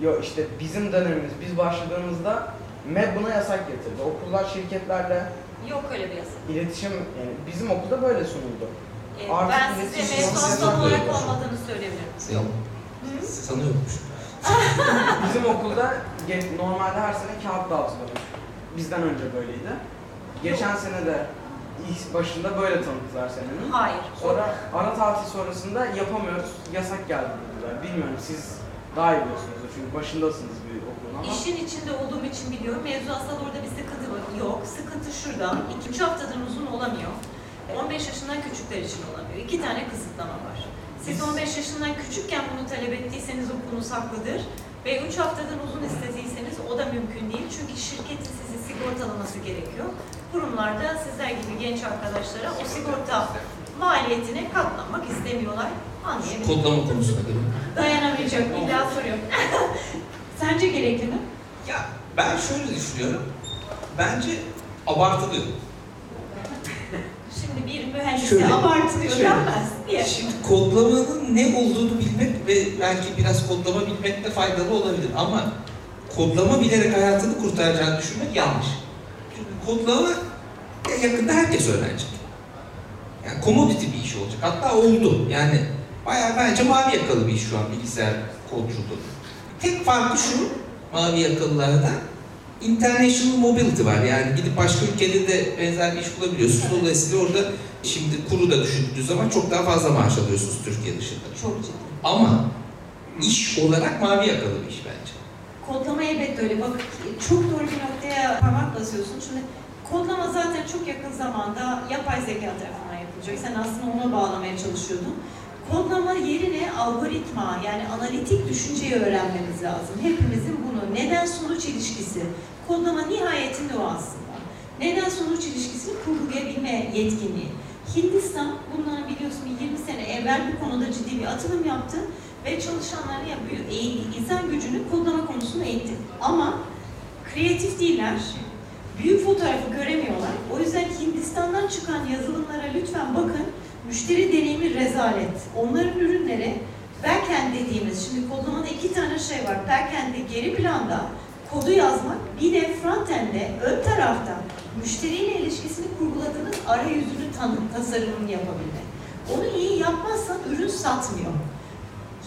Yok işte bizim dönemimiz, biz başladığımızda MEB buna yasak getirdi. Okullar şirketlerle Yok öyle bir yasa. iletişim, yani bizim okulda böyle sunuldu. Ee, Artık ben size iletişim mezun olarak olmadığını söyleyebilirim. Yok. Sanıyormuş. Bizim okulda normalde her sene kağıt dağıtılıyor. Bizden önce böyleydi. Geçen sene de ilk başında böyle tanıttılar senenin. Hayır. Sonra ara tatil sonrasında yapamıyoruz, yasak geldi dediler. Bilmiyorum siz daha iyi biliyorsunuz çünkü başındasınız bir okulun ama. İşin içinde olduğum için biliyorum. Mevzu aslında orada bir sıkıntı. Yok. Sıkıntı şurada. İkinci haftadan uzun olamıyor. 15 yaşından küçükler için olamıyor. İki tane kısıtlama var. Siz 15 yaşından küçükken bunu talep ettiyseniz okulunuz haklıdır. Ve 3 haftadan uzun istediyseniz o da mümkün değil. Çünkü şirketin sizi sigortalaması gerekiyor. Kurumlarda sizler gibi genç arkadaşlara o sigorta maliyetine katlanmak istemiyorlar. Anlayabilirim. Kodlama konusuna göre. Dayanamayacak. İlla soruyorum. Sence gerekli mi? Ya ben şöyle düşünüyorum. Bence abartılıyor. Şimdi bir mühendise Şöyle, abartılıyor şöyle. denmez diye. Şimdi kodlamanın ne olduğunu bilmek ve belki biraz kodlama bilmek de faydalı olabilir ama kodlama bilerek hayatını kurtaracağını düşünmek yanlış. Kodlama ya yakında herkes öğrenecek. Yani commodity bir iş olacak. Hatta oldu. Yani bayağı bence mavi yakalı bir iş şu an bilgisayar kodculuğu. Tek farkı şu mavi yakalılarda international mobility var. Yani gidip başka ülkede de benzer bir iş bulabiliyorsunuz. Dolayısıyla orada şimdi kuru da düşündüğü zaman çok daha fazla maaş alıyorsunuz Türkiye dışında. Çok ciddi. Ama iş olarak mavi yakalı bir iş bence. Kodlama elbette öyle. Bak çok doğru bir noktaya parmak basıyorsun. Şimdi kodlama zaten çok yakın zamanda yapay zeka tarafından yapılacak. Sen aslında ona bağlamaya çalışıyordun. Kodlama yerine algoritma yani analitik düşünceyi öğrenmemiz lazım. Hepimizin bunu neden sonuç ilişkisi. Kodlama nihayetinde o aslında. Neden sonuç ilişkisini kurgulayabilme yetkinliği. Hindistan bundan biliyorsun bir 20 sene evvel bu konuda ciddi bir atılım yaptı ve çalışanlarını ya insan gücünü kodlama konusunda eğitti. Ama kreatif değiller. Büyük fotoğrafı göremiyorlar. O yüzden Hindistan'dan çıkan yazılımlara lütfen bakın. Müşteri deneyimi rezalet. Onların ürünleri backend dediğimiz, şimdi kodlamada iki tane şey var. Backend'de geri planda kodu yazmak, bir de frontend'de ön tarafta müşteriyle ilişkisini kurguladığınız arayüzünü tanım, tasarımını yapabilmek. Onu iyi yapmazsan ürün satmıyor.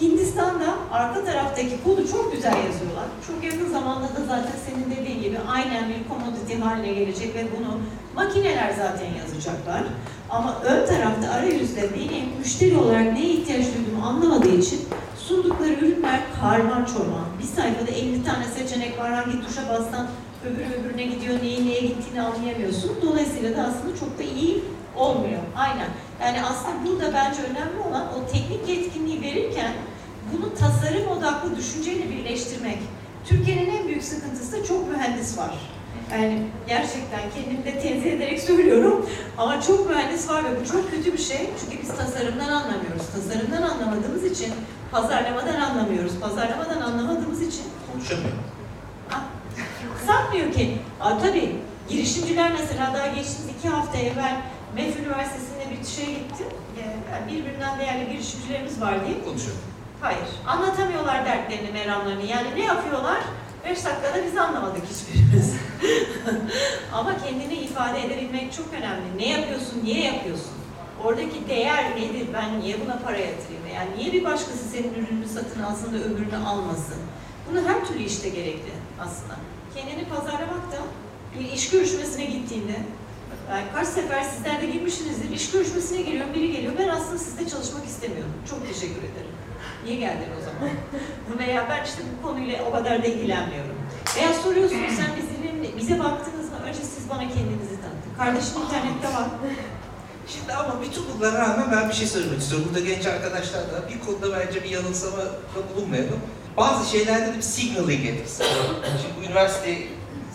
Hindistan'da arka taraftaki kodu çok güzel yazıyorlar. Çok yakın zamanda da zaten senin dediğin gibi aynen bir commodity haline gelecek ve bunu makineler zaten yazacaklar. Ama ön tarafta arayüzde benim müşteri olarak neye ihtiyaç duyduğumu anlamadığı için sundukları ürünler karman çorman. Bir sayfada 50 tane seçenek var. Hangi tuşa bassan öbürü öbürüne gidiyor, neyin neye gittiğini anlayamıyorsun. Dolayısıyla da aslında çok da iyi olmuyor. Aynen. Yani aslında burada bence önemli olan o teknik yetkinliği verirken bunu tasarım odaklı düşünceyle birleştirmek. Türkiye'nin en büyük sıkıntısı da çok mühendis var. Yani gerçekten kendimi de tenzih ederek söylüyorum ama çok mühendis var ve bu çok kötü bir şey. Çünkü biz tasarımdan anlamıyoruz. Tasarımdan anlamadığımız için pazarlamadan anlamıyoruz. Pazarlamadan anlamadığımız için Konuşamıyor. Sanmıyor ki. Aa, tabii girişimciler mesela daha geçtiğimiz iki hafta evvel MEF Üniversitesi'nde bir şeye gittim. Ee, birbirinden değerli girişimcilerimiz var diye. Konuşuyor. Hayır. Anlatamıyorlar dertlerini, meramlarını. Yani ne yapıyorlar? Beş dakikada biz anlamadık hiçbirimiz. Ama kendini ifade edebilmek çok önemli. Ne yapıyorsun, niye yapıyorsun? Oradaki değer nedir? Ben niye buna para yatırayım? Yani niye bir başkası senin ürününü satın alsın da öbürünü almasın? Bunu her türlü işte gerekli aslında. Kendini pazarlamak da bir iş görüşmesine gittiğinde yani kaç sefer sizler de girmişsinizdir. İş görüşmesine geliyorum, biri geliyor. Ben aslında sizde çalışmak istemiyorum. Çok teşekkür ederim. Niye geldin o zaman? Veya ben işte bu konuyla o kadar da ilgilenmiyorum. Veya soruyorsunuz sen bizimle, bize baktınız mı? Önce siz bana kendinizi tanıtın. Kardeşim internette var. Şimdi ama bütün bunlara rağmen ben bir şey söylemek istiyorum. Burada genç arkadaşlar da bir konuda bence bir yanılsamada bulunmayalım. Bazı şeylerde de bir signaling etkisi. Şimdi üniversite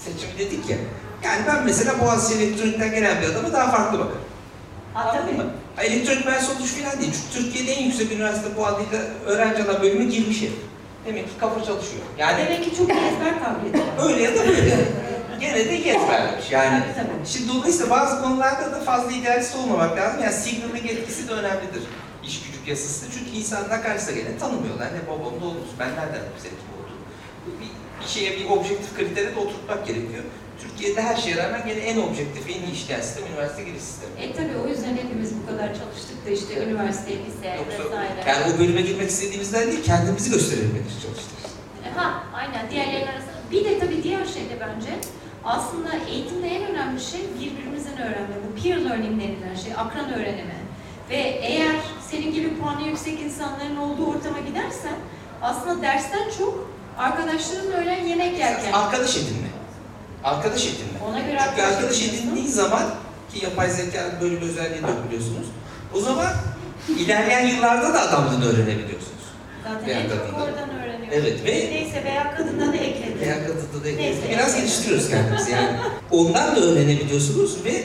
seçimi dedik ya. Yani ben mesela Boğaziçi Elektronik'ten gelen bir adama daha farklı bakarım. Ha, tabii. Mı? Elektronik mühendisi oluş falan değil. Çünkü Türkiye'de en yüksek üniversite bu adıyla öğrenci alan bölüme girmiş herif. Demek ki kafa çalışıyor. Yani Demek ki çok iyi ezber kabiliyeti öyle ya da böyle. Gene de iyi ezberlemiş. Yani Tabii, tabii. Şimdi dolayısıyla bazı konularda da fazla idealist olmamak lazım. Yani signaling etkisi de önemlidir iş gücü piyasasında. Çünkü insanlar karşısına gelen tanımıyorlar. Ne babam ne olmuş, ben nereden bileyim kim olduğunu. Bir, bir şeye bir objektif kritere de oturtmak gerekiyor. Türkiye'de her şeye rağmen gene en objektif, en iyi işleyen sistem üniversite giriş sistemi. E tabii o yüzden hepimiz bu kadar çalıştık da işte üniversite, lise Yoksa vesaire. yani o bölüme girmek istediğimizden değil, kendimizi gösterebilmek için çalıştık. Ha, aynen. Diğerlerinin arasında. Bir de tabii diğer şey de bence aslında eğitimde en önemli şey birbirimizden öğrenme. Bu peer learning denilen şey, akran öğrenimi. Ve eğer senin gibi puanı yüksek insanların olduğu ortama gidersen aslında dersten çok arkadaşlarınla öğlen yemek yerken. Arkadaş edinme. Arkadaş edinme. Ona göre Çünkü arkadaş arkadaş ediniyorsun. edindiği zaman ki yapay zekanın böyle bir özelliği yok biliyorsunuz. O zaman ilerleyen yıllarda da adamlığını öğrenebiliyorsunuz. Zaten Veya en çok oradan öğreniyorsun. Evet ve Neyse veya kadından da ekledi. veya kadında da Neyse. biraz geliştiriyoruz kendimizi yani. Ondan da öğrenebiliyorsunuz ve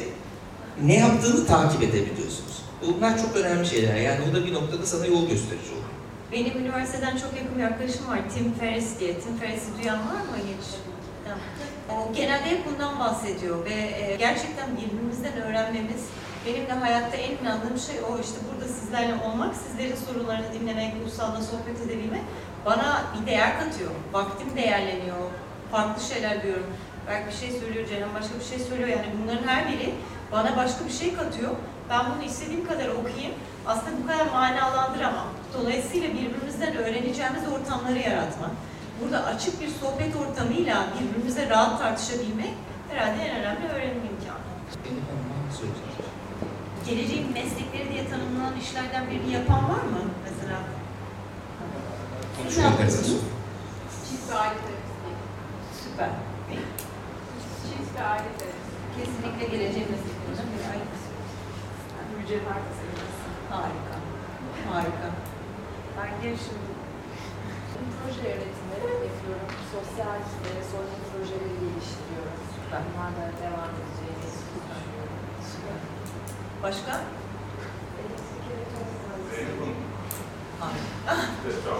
ne yaptığını takip edebiliyorsunuz. Bunlar çok önemli şeyler. Yani o da bir noktada sana yol gösterici oluyor. Benim üniversiteden çok yakın bir arkadaşım var, Tim Ferriss diye. Tim Ferriss'i duyan var mı hiç? Tamam. O genelde hep bundan bahsediyor ve e, gerçekten birbirimizden öğrenmemiz benim de hayatta en inandığım şey o. İşte burada sizlerle olmak, sizlerin sorunlarını dinlemek, Ulusal'da sohbet edebilmek bana bir değer katıyor. Vaktim değerleniyor, farklı şeyler diyorum. Belki bir şey söylüyor, Cenan başka bir şey söylüyor. Yani bunların her biri bana başka bir şey katıyor. Ben bunu istediğim kadar okuyayım. Aslında bu kadar manalandıramam. Dolayısıyla birbirimizden öğreneceğimiz ortamları yaratmak. Burada açık bir sohbet ortamıyla birbirimize rahat tartışabilmek herhalde en önemli öğrenim imkanı. Geleceğin meslekleri diye tanımlanan işlerden birini yapan var mı mesela? Siz ne yapıyorsunuz? Çift aile. Süper. Çift ve aile terapisi. Kesinlikle geleceğin mesleklerinden biri. Ay, Mücevher. Harika. Harika. Ben girişim Proje yönetimleri yapıyorum. Sosyal e, sorumlu projeleri geliştiriyorum. Süper. Bunlar da devam edeceğini düşünüyorum. Süper. Başka? Elektrik. Harika.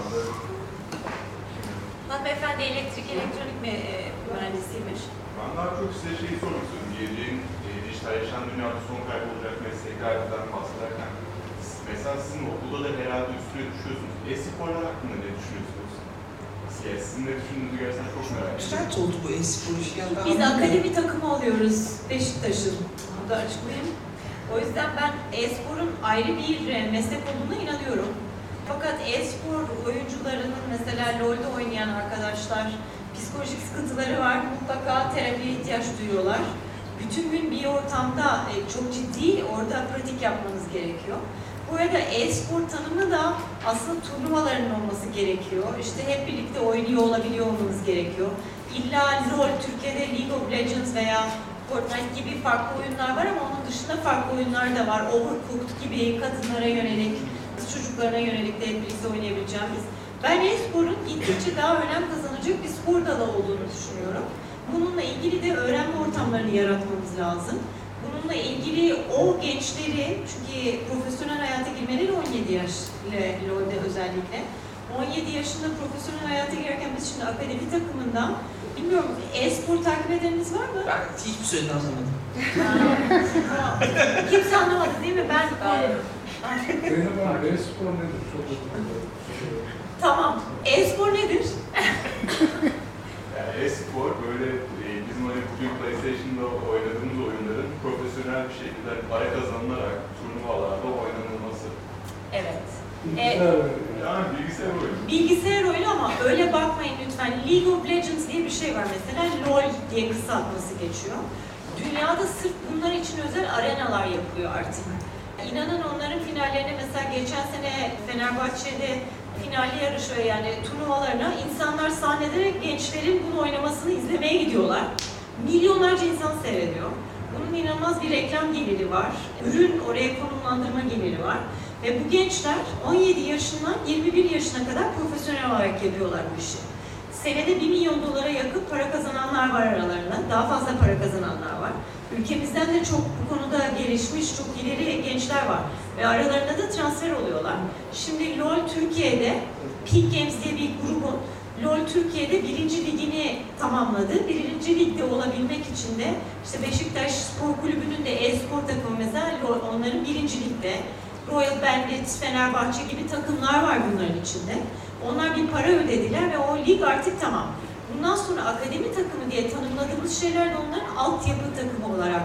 Hanımefendi elektrik elektronik mi e, mühendisiymiş? Ben daha çok size şeyi sormak istiyorum. Geleceğin e, dijitalleşen dünyada son kaybolacak mesleklerden bahsederken mesela sizin okulda da herhalde üstüne düşüyorsunuz. E-sporlar hakkında ne düşünüyorsunuz? Sizin ne düşündüğünüzü gerçekten çok merak ediyorum. Güzel oldu bu e-spor işi. Yani Biz akademi takımı oluyoruz Beşiktaş'ın. Bunu da açıklayayım. O yüzden ben e-sporun ayrı bir e, meslek olduğuna inanıyorum. Fakat e-spor oyuncularının mesela LoL'de oynayan arkadaşlar psikolojik sıkıntıları var. Mutlaka terapiye ihtiyaç duyuyorlar. Bütün gün bir ortamda e, çok ciddi orada pratik yapmanız gerekiyor. Bu arada e-spor tanımı da aslında turnuvaların olması gerekiyor. İşte hep birlikte oynuyor olabiliyor olmanız gerekiyor. İlla LoL, Türkiye'de League of Legends veya Fortnite gibi farklı oyunlar var ama onun dışında farklı oyunlar da var. Overcooked gibi kadınlara yönelik, çocuklarına yönelik de hep birlikte oynayabileceğimiz. Ben e-sporun gittikçe daha önem kazanacak bir spor dalı olduğunu düşünüyorum. Bununla ilgili de öğrenme ortamlarını yaratmamız lazım. Bununla ilgili o gençleri, çünkü profesyonel hayata girmeleri 17 yaş LoL'de özellikle. 17 yaşında profesyonel hayata girerken biz şimdi akademi takımından, bilmiyorum e-spor takip edeniniz var mı? Ben hiçbir sözünü anlamadım. Kimse anlamadı değil mi? Ben Zeynep Hanım, e-spor nedir? Çok Tamam. E-spor nedir? Yani e-spor böyle bugün PlayStation'da oynadığımız oyunların profesyonel bir şekilde para kazanılarak turnuvalarda oynanılması. Evet. Bilgisayar oyunu. Yani bilgisayar oyunu. Bilgisayar oyunu ama öyle bakmayın lütfen. League of Legends diye bir şey var mesela. LOL diye kısaltması geçiyor. Dünyada sırf bunlar için özel arenalar yapılıyor artık. İnanın onların finallerine mesela geçen sene Fenerbahçe'de finali yarışı yani turnuvalarına insanlar sahnede gençlerin bunu oynamasını izlemeye gidiyorlar. Milyonlarca insan seyrediyor. Bunun inanılmaz bir reklam geliri var. Ürün oraya konumlandırma geliri var. Ve bu gençler 17 yaşından 21 yaşına kadar profesyonel olarak yapıyorlar bu işi. Senede 1 milyon dolara yakın para kazananlar var aralarında. Daha fazla para kazananlar var. Ülkemizden de çok bu konuda gelişmiş, çok ileri gençler var. Ve aralarında da transfer oluyorlar. Şimdi LoL Türkiye'de, Peak Games diye bir grubun LoL Türkiye'de birinci ligini tamamladı. Birinci ligde olabilmek için de işte Beşiktaş Spor Kulübü'nün de e-spor takımı mesela onların birinci ligde. Royal Bandits, Fenerbahçe gibi takımlar var bunların içinde. Onlar bir para ödediler ve o lig artık tamam. Bundan sonra akademi takımı diye tanımladığımız şeyler de onların altyapı takımı olarak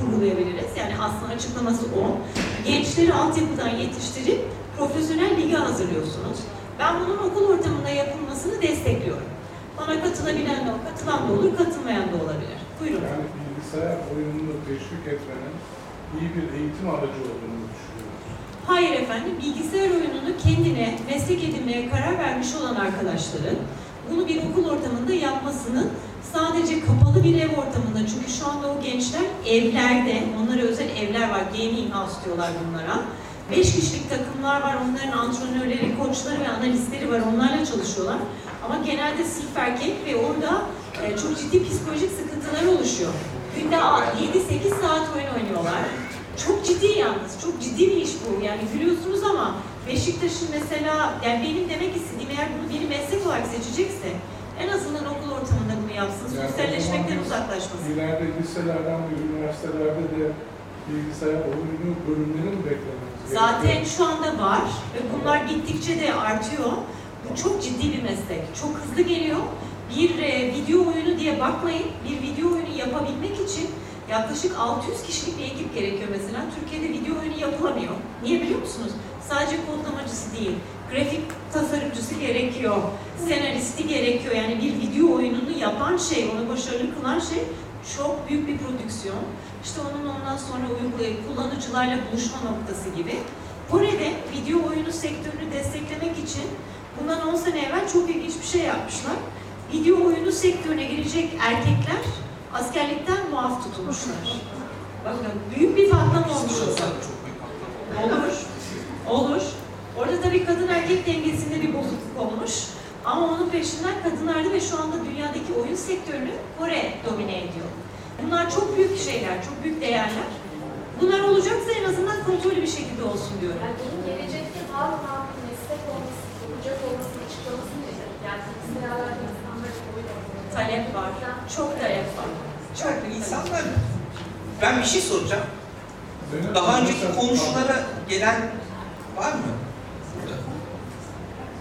kurgulayabiliriz. Yani aslında açıklaması o. Gençleri altyapıdan yetiştirip profesyonel lige hazırlıyorsunuz. Ben bunun okul ortamında yapılmasını destekliyorum. Bana katılabilen de katılan da olur, katılmayan da olabilir. Buyurun. Yani bilgisayar oyununu teşvik etmenin iyi bir eğitim aracı olduğunu düşünüyoruz. Hayır efendim, bilgisayar oyununu kendine meslek edinmeye karar vermiş olan arkadaşların bunu bir okul ortamında yapmasının sadece kapalı bir ev ortamında çünkü şu anda o gençler evlerde, onlara özel evler var, gaming house diyorlar bunlara. Beş kişilik takımlar var, onların antrenörleri, koçları ve analistleri var, onlarla çalışıyorlar. Ama genelde sırf erkek ve orada e, çok ciddi psikolojik sıkıntılar oluşuyor. Günde 7-8 saat oyun oynuyorlar. Çok ciddi yalnız, çok ciddi bir iş bu. Yani gülüyorsunuz ama Beşiktaş'ın mesela, yani benim demek istediğim eğer bunu bir meslek olarak seçecekse en azından okul ortamında bunu yapsın, sosyalleşmekten uzaklaşmasın. İleride liselerden ve üniversitelerde de bilgisayar oyunu bölümleri mi beklememiz Zaten şu anda var ve bunlar gittikçe de artıyor. Bu çok ciddi bir meslek. Çok hızlı geliyor. Bir e, video oyunu diye bakmayın. Bir video oyunu yapabilmek için yaklaşık 600 kişilik bir ekip gerekiyor mesela. Türkiye'de video oyunu yapılamıyor. Niye biliyor musunuz? Sadece kodlamacısı değil. Grafik tasarımcısı gerekiyor. Senaristi gerekiyor. Yani bir video oyununu yapan şey, onu başarılı kılan şey çok büyük bir prodüksiyon. İşte onun ondan sonra uygulayıp kullanıcılarla buluşma noktası gibi. Kore'de video oyunu sektörünü desteklemek için bundan 10 sene evvel çok ilginç bir şey yapmışlar. Video oyunu sektörüne girecek erkekler askerlikten muaf tutulmuşlar. Bakın büyük bir patlama olmuş orada. Olur. Olur. Orada tabii kadın erkek dengesinde bir bozukluk olmuş. Ama onun peşinden kadınlardı ve şu anda dünyadaki oyun sektörünü Kore domine ediyor. Bunlar çok büyük şeyler, çok büyük değerler. Bunlar olacaksa en azından kontrollü bir şekilde olsun diyorum. Yani bunun gelecekte hala bir meslek olması, olacak olması, açıklaması nedir? Yani bilgisayarlarda insanlar oyun oynuyor. Talep var. Çok talep var. Çok Yani insanlar... Ben bir şey soracağım. Daha önceki mesela- komşulara gelen var mı? Burada.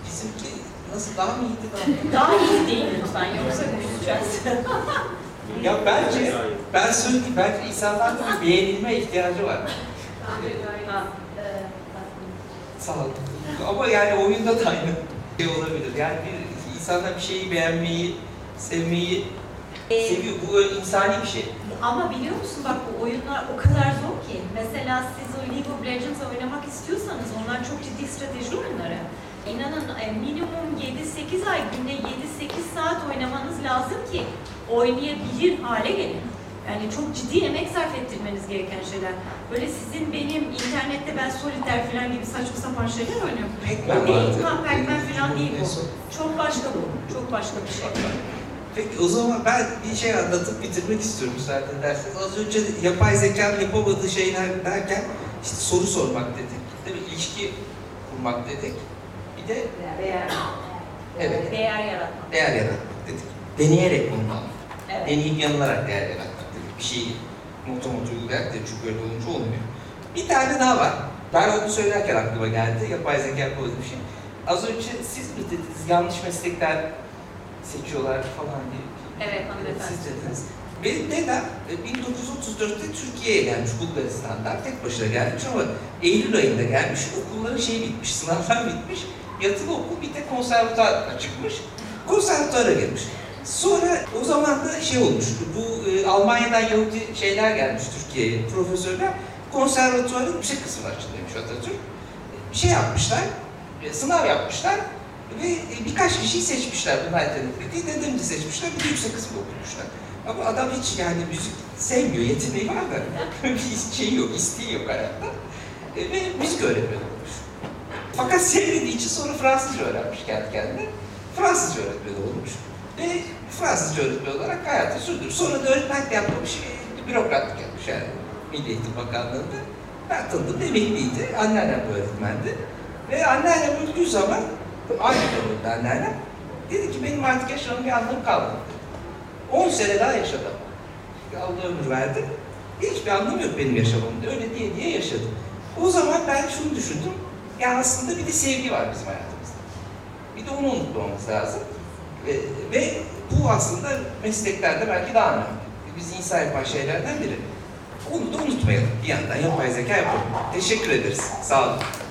Bizimki nasıl daha mı iyiydi daha mı? Daha iyi değil lütfen yoksa konuşacağız. Ya bence, ben söyleyeyim, bence insanların bir beğenilme ihtiyacı var. Sağ ol. Ama yani oyunda da aynı şey olabilir. Yani bir insanlar bir şeyi beğenmeyi, sevmeyi Ee, seviyor. Bu insani bir şey. Ama biliyor musun bak bu oyunlar o kadar zor ki. Mesela siz o League of Legends oynamak istiyorsanız onlar çok ciddi strateji oyunları. İnanın e, minimum 7-8 ay günde 7-8 saat oynamanız lazım ki oynayabilir hale gelin. Yani çok ciddi emek sarf ettirmeniz gereken şeyler. Böyle sizin benim internette ben soliter falan gibi saçma sapan şeyler oynuyorum. Pac-Man değil, Pac-Man falan değil bu. Çok başka bu. Çok başka bir şey. Peki o zaman ben bir şey anlatıp bitirmek istiyorum müsaade ederseniz. Az önce yapay zekanın yapamadığı şeyler derken işte soru sormak dedik. Değil mi? İlişki kurmak dedik. Bir de Değer, evet değer yaratmak. değer yaratmak dedik. Deneyerek bulmak. Evet. Deneyip yanılarak değer yaratmak dedik. Bir şeyi motomot uygulayarak da çünkü öyle olunca olmuyor. Bir tane daha var. Ben onu söylerken aklıma geldi. Yapay zeka bir şey. Az önce siz mi dediniz yanlış meslekler seçiyorlar falan diye. Evet, hanımefendi. Siz dediniz. Benim dedem e, 1934'te Türkiye'ye gelmiş Bulgaristan'dan. Tek başına gelmiş ama Eylül ayında gelmiş. Okulların şeyi bitmiş, sınavlar bitmiş. Yatılı okul bir tek konservatuar açıkmış. Konservatuara girmiş. Sonra o zaman da şey olmuş, bu e, Almanya'dan Yahudi şeyler gelmiş Türkiye'ye, profesörler. Konservatuarın yüksek kısmını açın demiş Atatürk. Bir şey yapmışlar, e, sınav yapmışlar ve e, birkaç kişiyi seçmişler bunlar yetenekli diye. Dedemi de seçmişler, bir de yüksek kısmı okumuşlar. Ama adam hiç yani müzik sevmiyor, yeteneği var da bir şeyi yok, isteği yok hayatta. E, ve müzik öğretmeni. Fakat sevmediği için sonra Fransızca öğrenmiş kendi kendine. Fransızca öğretmeni olmuş. Ve Fransızca öğretmen olarak hayatını sürdürmüş. Sonra da öğretmenlik yapmamış, bürokratlık yapmış yani Milli Eğitim Bakanlığı'nda. Ben tanıdım, emekliydi. Anneannem öğretmendi. Ve anneannem öldüğü zaman, aynı öldü anneannem. Dedi ki benim artık yaşamın bir anlamı kalmadı. 10 sene daha yaşadım. Allah ömür verdi. Hiçbir anlamı yok benim yaşamımda. Öyle diye diye yaşadım. O zaman ben şunu düşündüm. Ya aslında bir de sevgi var bizim hayatımızda. Bir de onu unutmamamız lazım. Ve, ve bu aslında mesleklerde belki daha önemli. Biz insan yapan şeylerden biri. Onu da unutmayalım bir yandan yapay zeka yapalım. Teşekkür ederiz. Sağ olun.